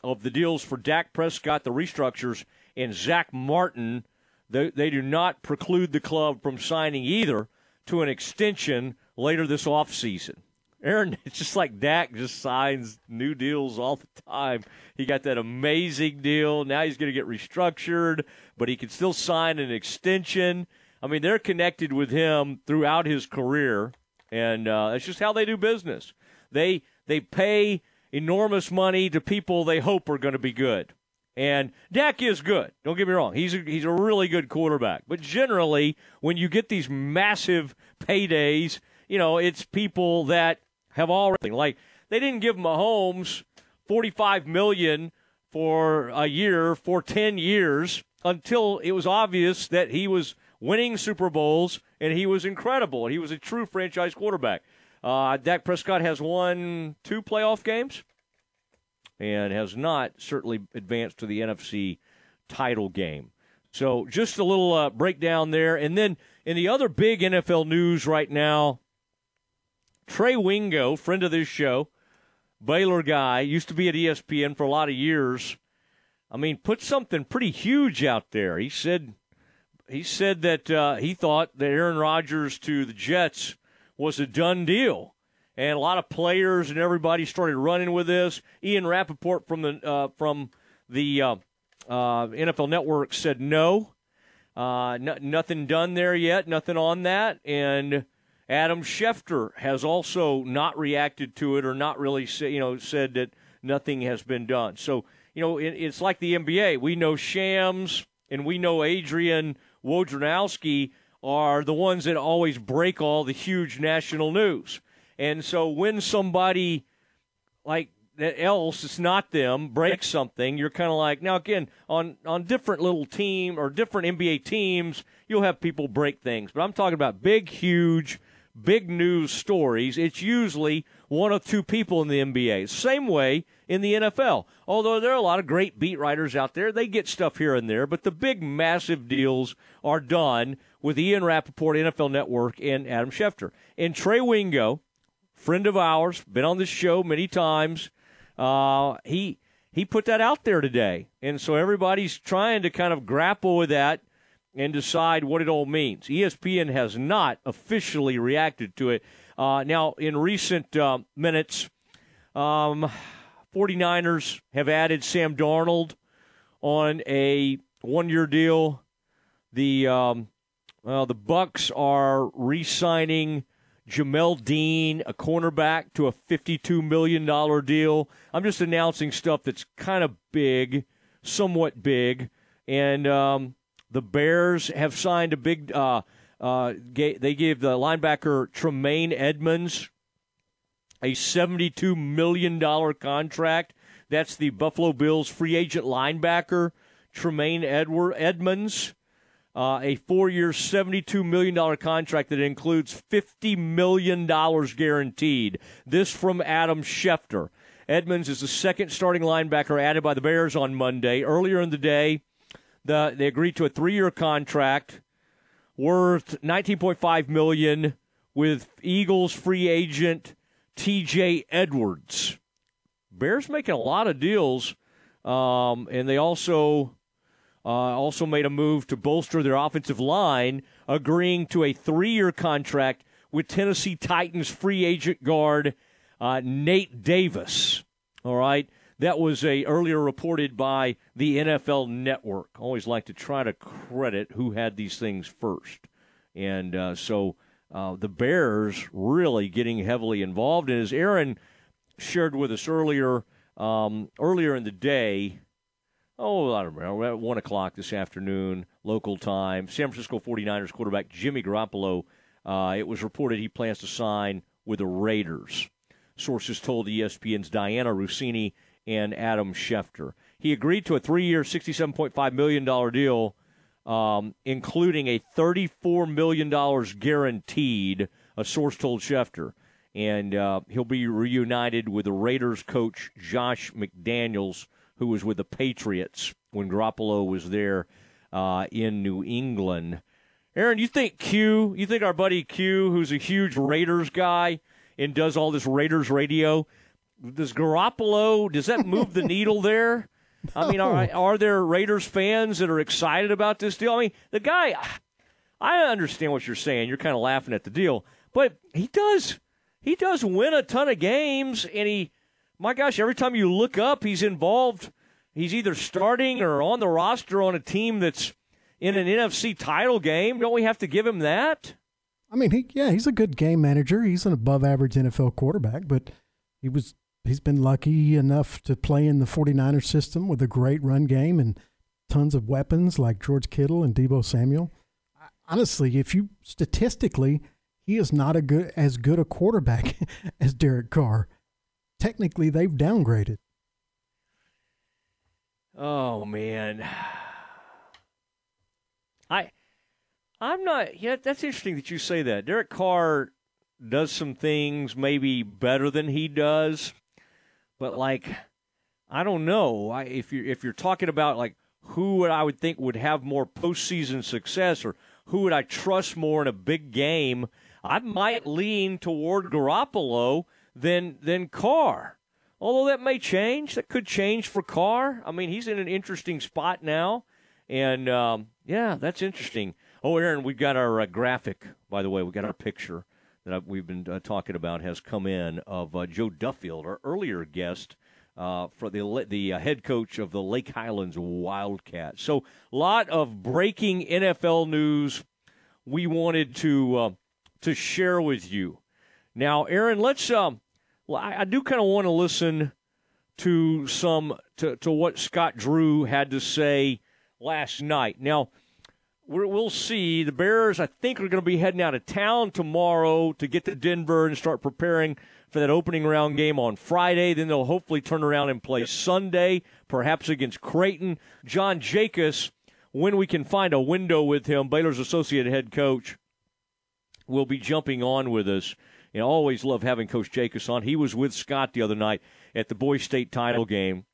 of the deals for Dak Prescott, the restructures, and Zack Martin they, they do not preclude the club from signing either to an extension later this offseason. Aaron, [LAUGHS] it's just like Dak just signs new deals all the time. He got that amazing deal. Now he's going to get restructured, but he can still sign an extension. I mean, they're connected with him throughout his career, and uh, that's just how they do business. They they pay enormous money to people they hope are going to be good. And Dak is good. Don't get me wrong. He's a, he's a really good quarterback. But generally, when you get these massive paydays, you know, it's people that have already like they didn't give Mahomes 45 million for a year for 10 years until it was obvious that he was winning Super Bowls and he was incredible he was a true franchise quarterback. Uh, Dak Prescott has won two playoff games and has not certainly advanced to the NFC title game. So just a little uh, breakdown there. And then in the other big NFL news right now, Trey Wingo, friend of this show, Baylor guy, used to be at ESPN for a lot of years. I mean, put something pretty huge out there. He said he said that uh, he thought that Aaron Rodgers to the Jets was a done deal and a lot of players and everybody started running with this. Ian Rapoport from the uh, from the uh, uh, NFL Network said no, uh, nothing done there yet, nothing on that, and Adam Schefter has also not reacted to it or not really say, you know said that nothing has been done. So you know it, it's like the NBA. We know Shams and we know Adrian Wojnarowski are the ones that always break all the huge national news. And so when somebody like that else, it's not them, breaks something, you're kind of like now again on on different little team or different NBA teams, you'll have people break things. But I'm talking about big, huge, big news stories. It's usually one of two people in the NBA. Same way in the NFL. Although there are a lot of great beat writers out there, they get stuff here and there, but the big, massive deals are done with Ian Rapoport, NFL Network, and Adam Schefter. And Trey Wingo, friend of ours, been on this show many times. Uh, he he put that out there today, and so everybody's trying to kind of grapple with that and decide what it all means. ESPN has not officially reacted to it. Uh, now, in recent uh, minutes, um, 49ers have added Sam Darnold on a one-year deal. The um, the Bucs are re-signing Jamel Dean, a cornerback, to a $52 million deal. I'm just announcing stuff that's kind of big, somewhat big. And um, the Bears have signed a big. Uh, uh, they gave the linebacker Tremaine Edmunds a $72 million contract. That's the Buffalo Bills free agent linebacker, Tremaine Edward Edmunds uh, a four year, $72 million contract that includes $50 million guaranteed. This from Adam Schefter. Edmunds is the second starting linebacker added by the Bears on Monday. Earlier in the day, the, they agreed to a three year contract worth 19.5 million with Eagles free agent TJ Edwards. Bears making a lot of deals, um, and they also uh, also made a move to bolster their offensive line, agreeing to a three year contract with Tennessee Titans free agent guard uh, Nate Davis. All right. That was a earlier reported by the NFL Network. Always like to try to credit who had these things first, and uh, so uh, the Bears really getting heavily involved. And as Aaron shared with us earlier, um, earlier in the day, oh, I don't know, at 1 o'clock this afternoon, local time, San Francisco 49ers quarterback Jimmy Garoppolo, uh, it was reported he plans to sign with the Raiders. Sources told ESPN's Dianna Russini and Adam Schefter. He agreed to a three year, $67.5 million deal, um, including a $34 million guaranteed, a source told Schefter. And uh, he'll be reunited with the Raiders coach Josh McDaniels, who was with the Patriots when Garoppolo was there uh, in New England. Aaron, you think Q, you think our buddy Q, who's a huge Raiders guy and does all this Raiders radio, does Garoppolo, does that move the needle there? I mean, are, [LAUGHS] are there Raiders fans that are excited about this deal? I mean, the guy, I understand what you're saying. You're kind of laughing at the deal, but he does, he does win a ton of games, and he, my gosh, every time you look up, he's involved. He's either starting or on the roster on a team that's in an NFC title game. Don't we have to give him that? I mean, he yeah, he's a good game manager. He's an above average NFL quarterback, but he was he's been lucky enough to play in the 49ers system with a great run game and tons of weapons like George Kittle and Deebo Samuel. Honestly, if you statistically, he is not a good as good a quarterback [LAUGHS] as Derek Carr. Technically, they've downgraded. Oh man. I I'm not yeah, that's interesting that you say that. Derek Carr does some things maybe better than he does. But like I don't know. I, if you if you're talking about like who would I would think would have more postseason success or who would I trust more in a big game, I might lean toward Garoppolo than than Carr. Although that may change, that could change for Carr. I mean, he's in an interesting spot now, and um, yeah, that's interesting. Oh, Aaron, we've got our uh, graphic. By the way, we got our picture that we've been uh, talking about has come in of uh, Joe Duffield, our earlier guest. Uh, for the the uh, head coach of the Lake Highlands Wildcats. So, lot of breaking NFL news we wanted to uh, to share with you. Now, Aaron, let's um, I, I do kind of want to listen to some to, to what Scott Drew had to say last night. Now, we will see. The Bears, I think, are going to be heading out of town tomorrow to get to Denver and start preparing for that opening round game on Friday. Then they'll hopefully turn around and play Sunday, perhaps against Creighton. John Jakus, when we can find a window with him, Baylor's associate head coach, will be jumping on with us you know, always love having Coach Jakus on. He was with Scott the other night at the Boys State title game,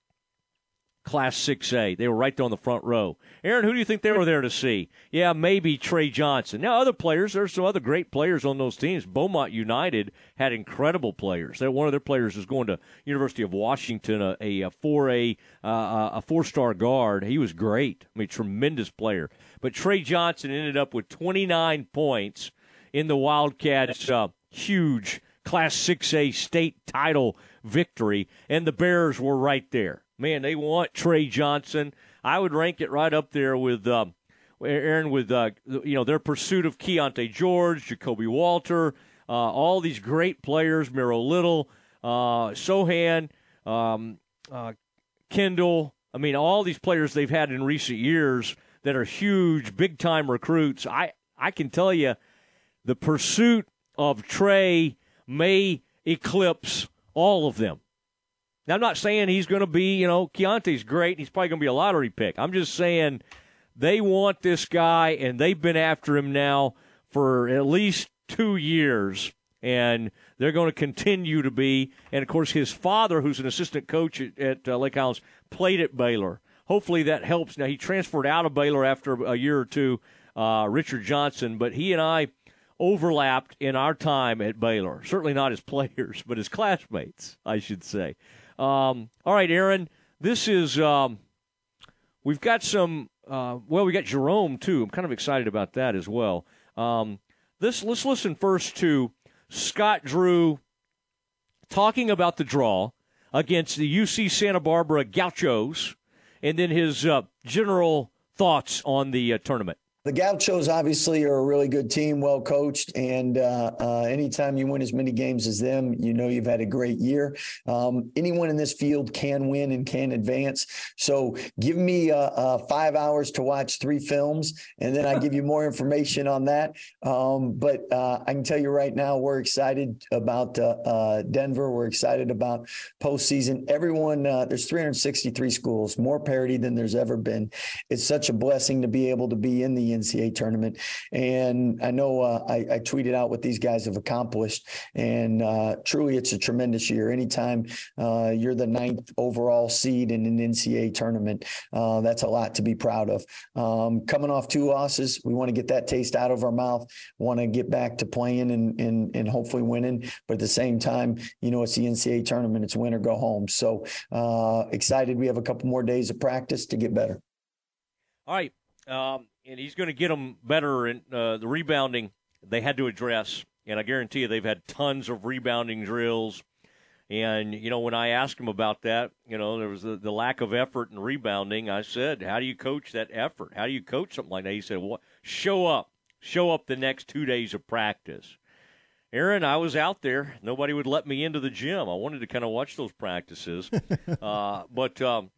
Class 6A. They were right there on the front row. Aaron, who do you think they were there to see? Yeah, maybe Trey Johnson. Now, other players, there's some other great players on those teams. Beaumont United had incredible players. One of their players is going to University of Washington, a, a, a 4A, uh, a four-star guard. He was great. I mean, tremendous player. But Trey Johnson ended up with 29 points in the Wildcats' uh, huge Class 6A state title victory, and the Bears were right there. Man, they want Trey Johnson. I would rank it right up there with um, Aaron, with uh, you know their pursuit of Keyonte George, Ja'Kobe Walter, uh, all these great players, Miro Little, uh, Sochan, um, uh, Kendall. I mean, all these players they've had in recent years that are huge, big time recruits. I I can tell you, the pursuit of Trey may eclipse all of them. Now, I'm not saying he's going to be, you know, Keyonte's great. He's probably going to be a lottery pick. I'm just saying they want this guy, and they've been after him now for at least two years, and they're going to continue to be. And, of course, his father, who's an assistant coach at, at uh, Lake Highlands, played at Baylor. Hopefully that helps. Now, he transferred out of Baylor after a year or two, uh, Richard Johnson, but he and I – overlapped in our time at Baylor. Certainly not as [LAUGHS] players, but as classmates, I should say. Um, all right, Aaron, this is um, we've got some. Uh, well, we got Jerome too. I'm kind of excited about that as well. Um, this let's listen first to Scott Drew talking about the draw against the UC Santa Barbara Gauchos, and then his uh, general thoughts on the uh, tournament. The Gauchos obviously are a really good team, well coached, and uh, uh, anytime you win as many games as them, you know you've had a great year. Um, anyone in this field can win and can advance. So give me uh, uh five hours to watch three films, and then I give you more information on that. Um, but uh, I can tell you right now, we're excited about uh, Denver. We're excited about postseason. Everyone, there's 363 schools, more parity than there's ever been. It's such a blessing to be able to be in the NCAA tournament. And I know uh, I, I, tweeted out what these guys have accomplished, and uh, truly, it's a tremendous year. Anytime uh, you're the ninth overall seed in an NCAA tournament, uh, that's a lot to be proud of. Um, coming off two losses, we want to get that taste out of our mouth. Want to get back to playing and, and and hopefully winning. But at the same time, you know, it's the NCAA tournament. It's win or go home. So uh, excited. We have a couple more days of practice to get better. All right. Um, and he's going to get them better in uh, the rebounding they had to address. And I guarantee you they've had tons of rebounding drills. And, you know, when I asked him about that, you know, there was the, the lack of effort in rebounding. I said, How do you coach that effort? How do you coach something like that? He said, Well, show up. Show up the next two days of practice. Aaron, I was out there. Nobody would let me into the gym. I wanted to kind of watch those practices. [LAUGHS] uh, but um,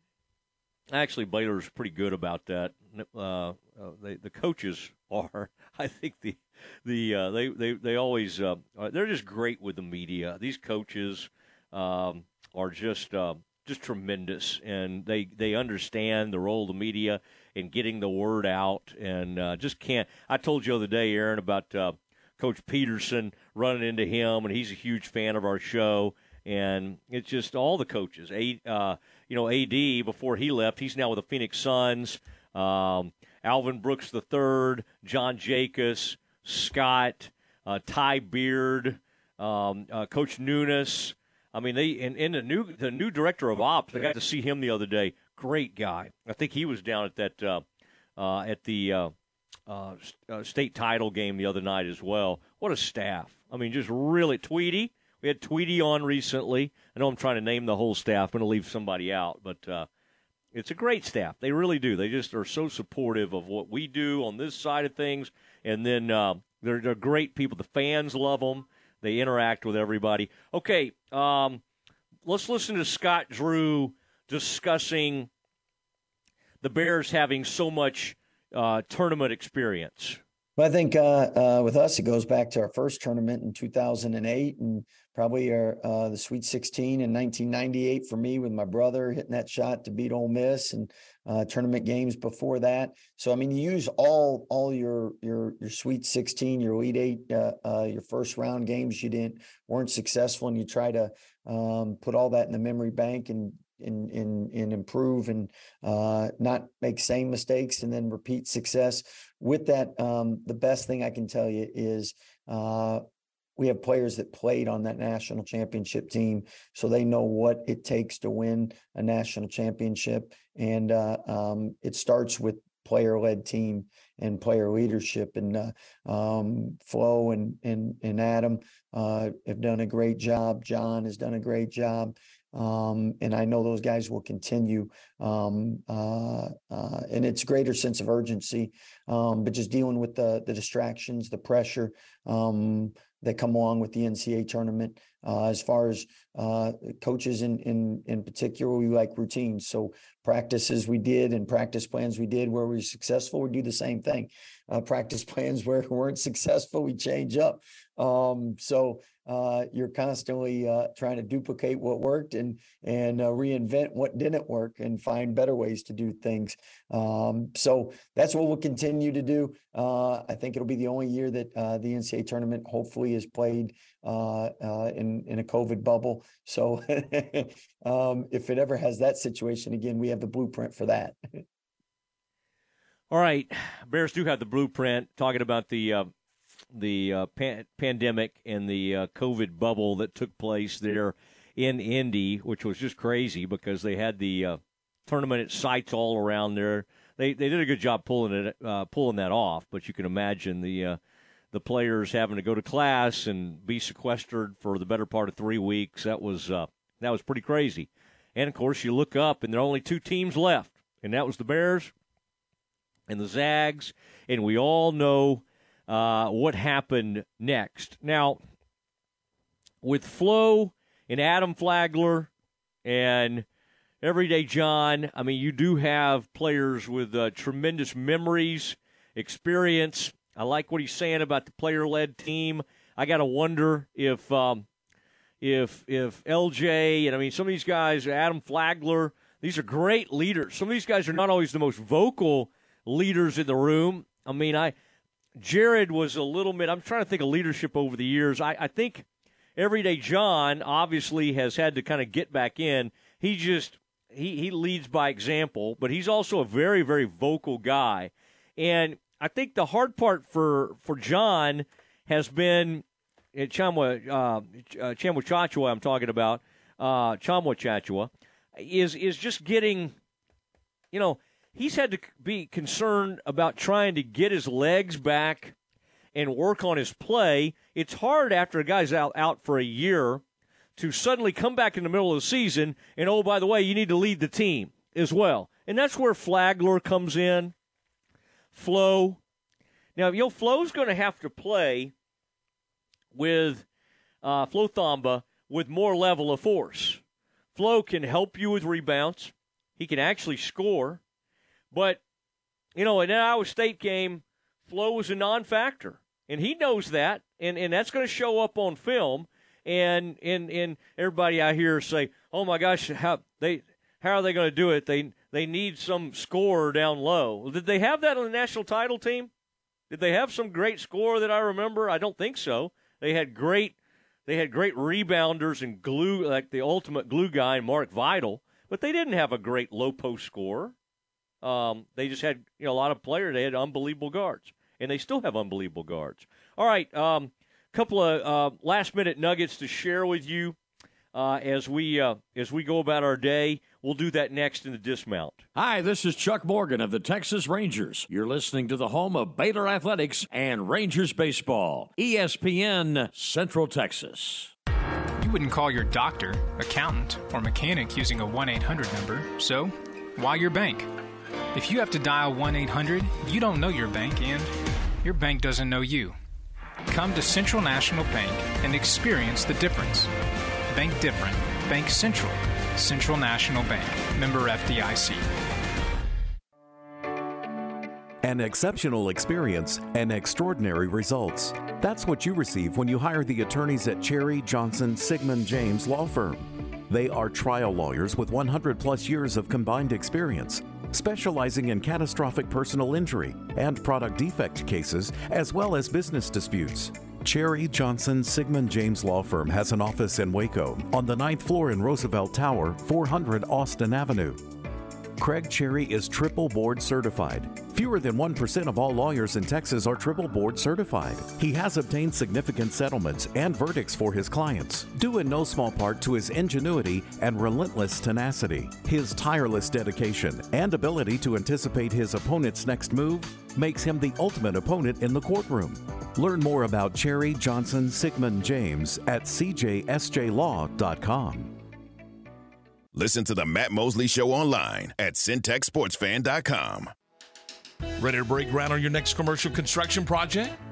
actually, Baylor's pretty good about that. Uh, uh, they, the coaches [LAUGHS] are. I think the the uh, they they they always uh, they're just great with the media. These coaches um, are just uh, just tremendous, and they they understand the role of the media in getting the word out, and uh, just can't. I told you the other day, Aaron, about uh, Coach Peterson running into him, and he's a huge fan of our show. And it's just all the coaches. A, uh, you know, AD before he left, he's now with the Phoenix Suns. Um, Alvin Brooks III, John Jakus, Scott, uh, Ty Beard, um, uh, Coach Nunes. I mean, they and, and the new the new director of ops. I got to see him the other day. Great guy. I think he was down at that uh, uh, at the uh, uh, uh, state title game the other night as well. What a staff! I mean, just really Tweety. We had Tweety on recently. I know I'm trying to name the whole staff. I'm going to leave somebody out, but it's a great staff. They really do. They just are so supportive of what we do on this side of things. And then uh, they're, they're great people. The fans love them. They interact with everybody. Okay, um, let's listen to Scott Drew discussing the Bears having so much uh, tournament experience. Well, I think uh, uh, with us, it goes back to our first tournament in 2008 and probably our, uh, the Sweet 16 in 1998 for me with my brother hitting that shot to beat Ole Miss and uh, tournament games before that. So I mean, you use all all your your your Sweet 16, your Elite Eight, uh, uh, your first round games you didn't weren't successful, and you try to um, put all that in the memory bank and and and, and improve and uh, not make same mistakes and then repeat success. With that, um, the best thing I can tell you is uh, we have players that played on that national championship team, so they know what it takes to win a national championship. And uh, um, it starts with player-led team and player leadership. And uh, um, Flo and and and Adam uh, have done a great job. John has done a great job. Um, and I know those guys will continue. Um, uh, uh, and it's greater sense of urgency, um, but just dealing with the the distractions, the pressure, um, that come along with the NCAA tournament. Uh, as far as uh, coaches in, in in particular, we like routines. So practices we did and practice plans we did where we were successful, we do the same thing. Uh, practice [LAUGHS] plans where we weren't successful, we change up. Um, so uh, you're constantly uh, trying to duplicate what worked and and uh, reinvent what didn't work and find better ways to do things. Um, so that's what we'll continue to do. Uh, I think it'll be the only year that uh, the NCAA tournament hopefully is played uh, in in a COVID bubble. So [LAUGHS] um, if it ever has that situation again, we have the blueprint for that. [LAUGHS] All right, Bears do have the blueprint. Talking about the the uh, pan- pandemic and the uh, COVID bubble that took place there in Indy, which was just crazy because they had the uh, tournament at sites all around there. They they did a good job pulling it uh, pulling that off, but you can imagine the uh, the players having to go to class and be sequestered for the better part of three weeks. That was uh, that was pretty crazy. And of course, you look up and there are only two teams left, and that was the Bears and the Zags, and we all know uh, what happened next. Now, with Flo and Adam Flagler and Everyday John, I mean, you do have players with uh, tremendous memories, experience. I like what he's saying about the player-led team. I got to wonder if um, if if LJ and I mean some of these guys, Adam Flagler, these are great leaders. Some of these guys are not always the most vocal leaders in the room. I mean, I Jared was a little bit. I'm trying to think of leadership over the years. I, I think everyday John obviously has had to kind of get back in. He just he he leads by example, but he's also a very very vocal guy, and I think the hard part for for John has been uh, Tchamwa uh, uh, Tchamwa Tchatchoua. I'm talking about uh, Tchamwa Tchatchoua is is just getting, you know, he's had to be concerned about trying to get his legs back and work on his play. It's hard after a guy's out out for a year to suddenly come back in the middle of the season and oh by the way, you need to lead the team as well. And that's where Flagler comes in. Flo. Now, you know, Flo's going to have to play with uh, Flo Thamba with more level of force. Flo can help you with rebounds. He can actually score. But, you know, in that Iowa State game, Flo was a non factor. And he knows that. And, and that's going to show up on film. And, and, and everybody I hear say, oh my gosh, how, they, how are they going to do it? They, they need some scorer down low. Did they have that on the national title team? Did they have some great score that I remember? I don't think so. They had great they had great rebounders and glue like the ultimate glue guy Mark Vital, but they didn't have a great low post scorer. Um, they just had you know a lot of players. They had unbelievable guards, and they still have unbelievable guards. All right, um, couple of uh, last minute nuggets to share with you uh, as we uh, as we go about our day. We'll do that next in the dismount. Hi, this is Chuck Morgan of the Texas Rangers. You're listening to the home of Baylor Athletics and Rangers baseball, ESPN Central Texas. You wouldn't call your doctor, accountant, or mechanic using a 1 800 number, so why your bank? If you have to dial 1 800, you don't know your bank and your bank doesn't know you. Come to Central National Bank and experience the difference. Bank different. Bank Central. Central National Bank. Member FDIC. An exceptional experience and extraordinary results. That's what you receive when you hire the attorneys at Cherry Johnson Sigmund James Law Firm. They are trial lawyers with 100 plus years of combined experience, specializing in catastrophic personal injury and product defect cases, as well as business disputes. Cherry Johnson Sigmund James Law Firm has an office in Waco on the ninth floor in Roosevelt Tower, 400 Austin Avenue. Craig Cherry is triple board certified. Fewer than 1% of all lawyers in Texas are triple board certified. He has obtained significant settlements and verdicts for his clients, due in no small part to his ingenuity and relentless tenacity. His tireless dedication and ability to anticipate his opponent's next move makes him the ultimate opponent in the courtroom. Learn more about Cherry Johnson Sigmund James at cjsjlaw.com. Listen to the Matt Mosley Show online at centexsportsfan.com. Ready to break ground on your next commercial construction project?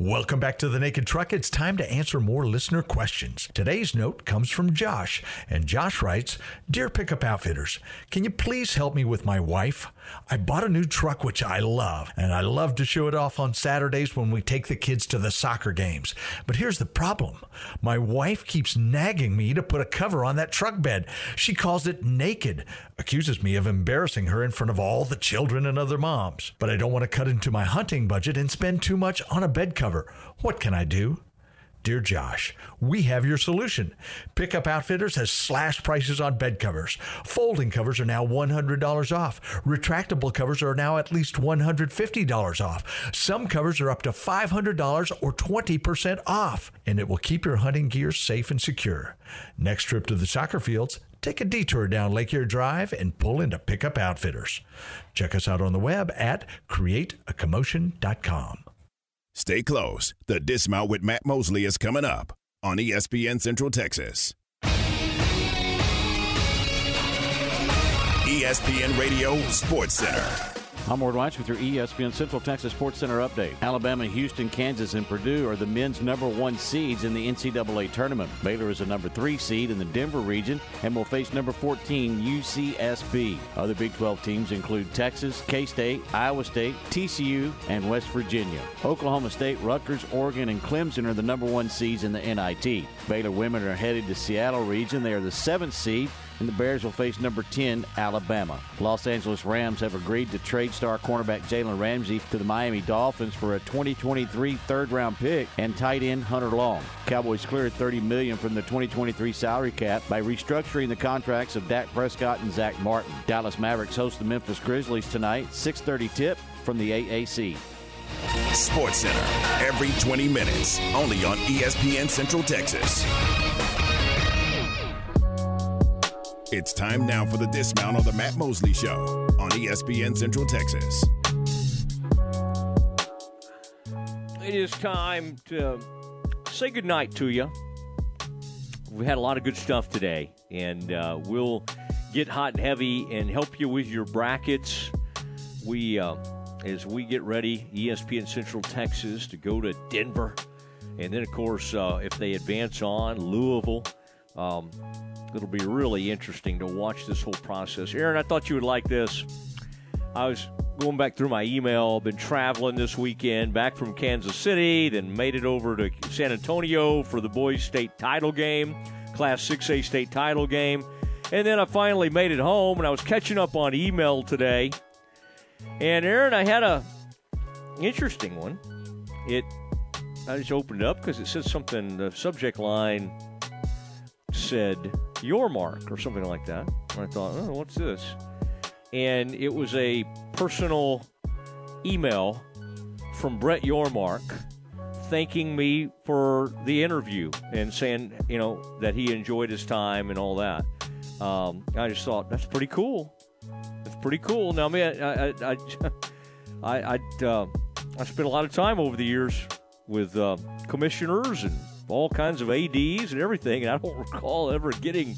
Welcome back to the Naked Truck. It's time to answer more listener questions. Today's note comes from Josh, and Josh writes Dear Pickup Outfitters, can you please help me with my wife? I bought a new truck which I love, and I love to show it off on Saturdays when we take the kids to the soccer games. But here's the problem my wife keeps nagging me to put a cover on that truck bed. She calls it naked, accuses me of embarrassing her in front of all the children and other moms. But I don't want to cut into my hunting budget and spend too much on a bed cover. What can I do? Dear Josh, we have your solution. Pickup Outfitters has slashed prices on bed covers. Folding covers are now $100 off. Retractable covers are now at least $150 off. Some covers are up to $500 or 20% off, and it will keep your hunting gear safe and secure. Next trip to the soccer fields, take a detour down Lake Air Drive and pull into Pickup Outfitters. Check us out on the web at createacommotion.com. Stay close. The Dismount with Matt Mosley is coming up on ESPN Central Texas. ESPN Radio Sports Center. I'm Ward Weitz with your ESPN Central Texas Sports Center update. Alabama, Houston, Kansas, and Purdue are the men's number one seeds in the NCAA tournament. Baylor is a number three seed in the Denver region and will face number 14 UCSB. Other Big 12 teams include Texas, K State, Iowa State, TCU, and West Virginia. Oklahoma State, Rutgers, Oregon, and Clemson are the number one seeds in the NIT. Baylor women are headed to Seattle region. They are the seventh seed and the Bears will face number 10, Alabama. Los Angeles Rams have agreed to trade star cornerback Jalen Ramsey to the Miami Dolphins for a 2023 third round pick and tight end Hunter Long. Cowboys cleared 30 million from the 2023 salary cap by restructuring the contracts of Dak Prescott and Zack Martin. Dallas Mavericks host the Memphis Grizzlies tonight, 6:30 tip from the AAC. Sports Center, every 20 minutes, only on ESPN Central Texas. It's time now for the dismount on the Matt Mosley Show on ESPN Central Texas. It is time to say goodnight to you. We had a lot of good stuff today, and uh, we'll get hot and heavy and help you with your brackets. We, uh, as we get ready, ESPN Central Texas to go to Denver, and then of course, uh, if they advance on Louisville. Um, it'll be really interesting to watch this whole process. Aaron, I thought you would like this. I was going back through my email, been traveling this weekend back from Kansas City, then made it over to San Antonio for the boys' state title game, Class 6A state title game. And then I finally made it home and I was catching up on email today. And Aaron, I had a interesting one. It I just opened it up because it said something the subject line said your mark or something like that. And I thought, oh, what's this? And it was a personal email from Brett Yormark thanking me for the interview and saying, you know, that he enjoyed his time and all that. Um, I just thought that's pretty cool. That's pretty cool. Now, man, I, I, I, [LAUGHS] I, uh, I spent a lot of time over the years with uh, commissioners and all kinds of ads and everything, and I don't [LAUGHS] recall ever getting.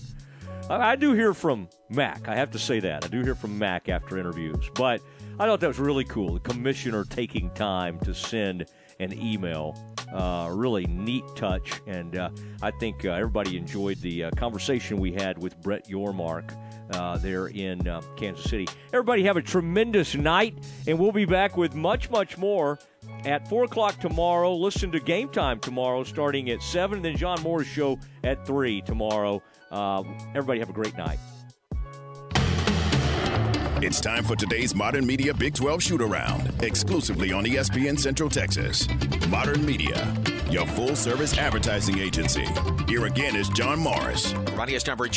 I, I do hear from Mac. I have to say that I do hear from Mac after interviews, but I thought that was really cool. The commissioner taking time to send an email. Uh, really neat touch, and uh, I think uh, everybody enjoyed the uh, conversation we had with Brett Yormark uh, there in uh, Kansas City. Everybody have a tremendous night, and we'll be back with much, much more at 4 o'clock tomorrow. Listen to Game Time tomorrow starting at 7, then John Moore's show at 3 tomorrow. everybody have a great night. It's time for today's Modern Media Big 12 shoot around, exclusively on ESPN Central Texas. Modern Media, your full service advertising agency. Here again is John Morris. Ronnie number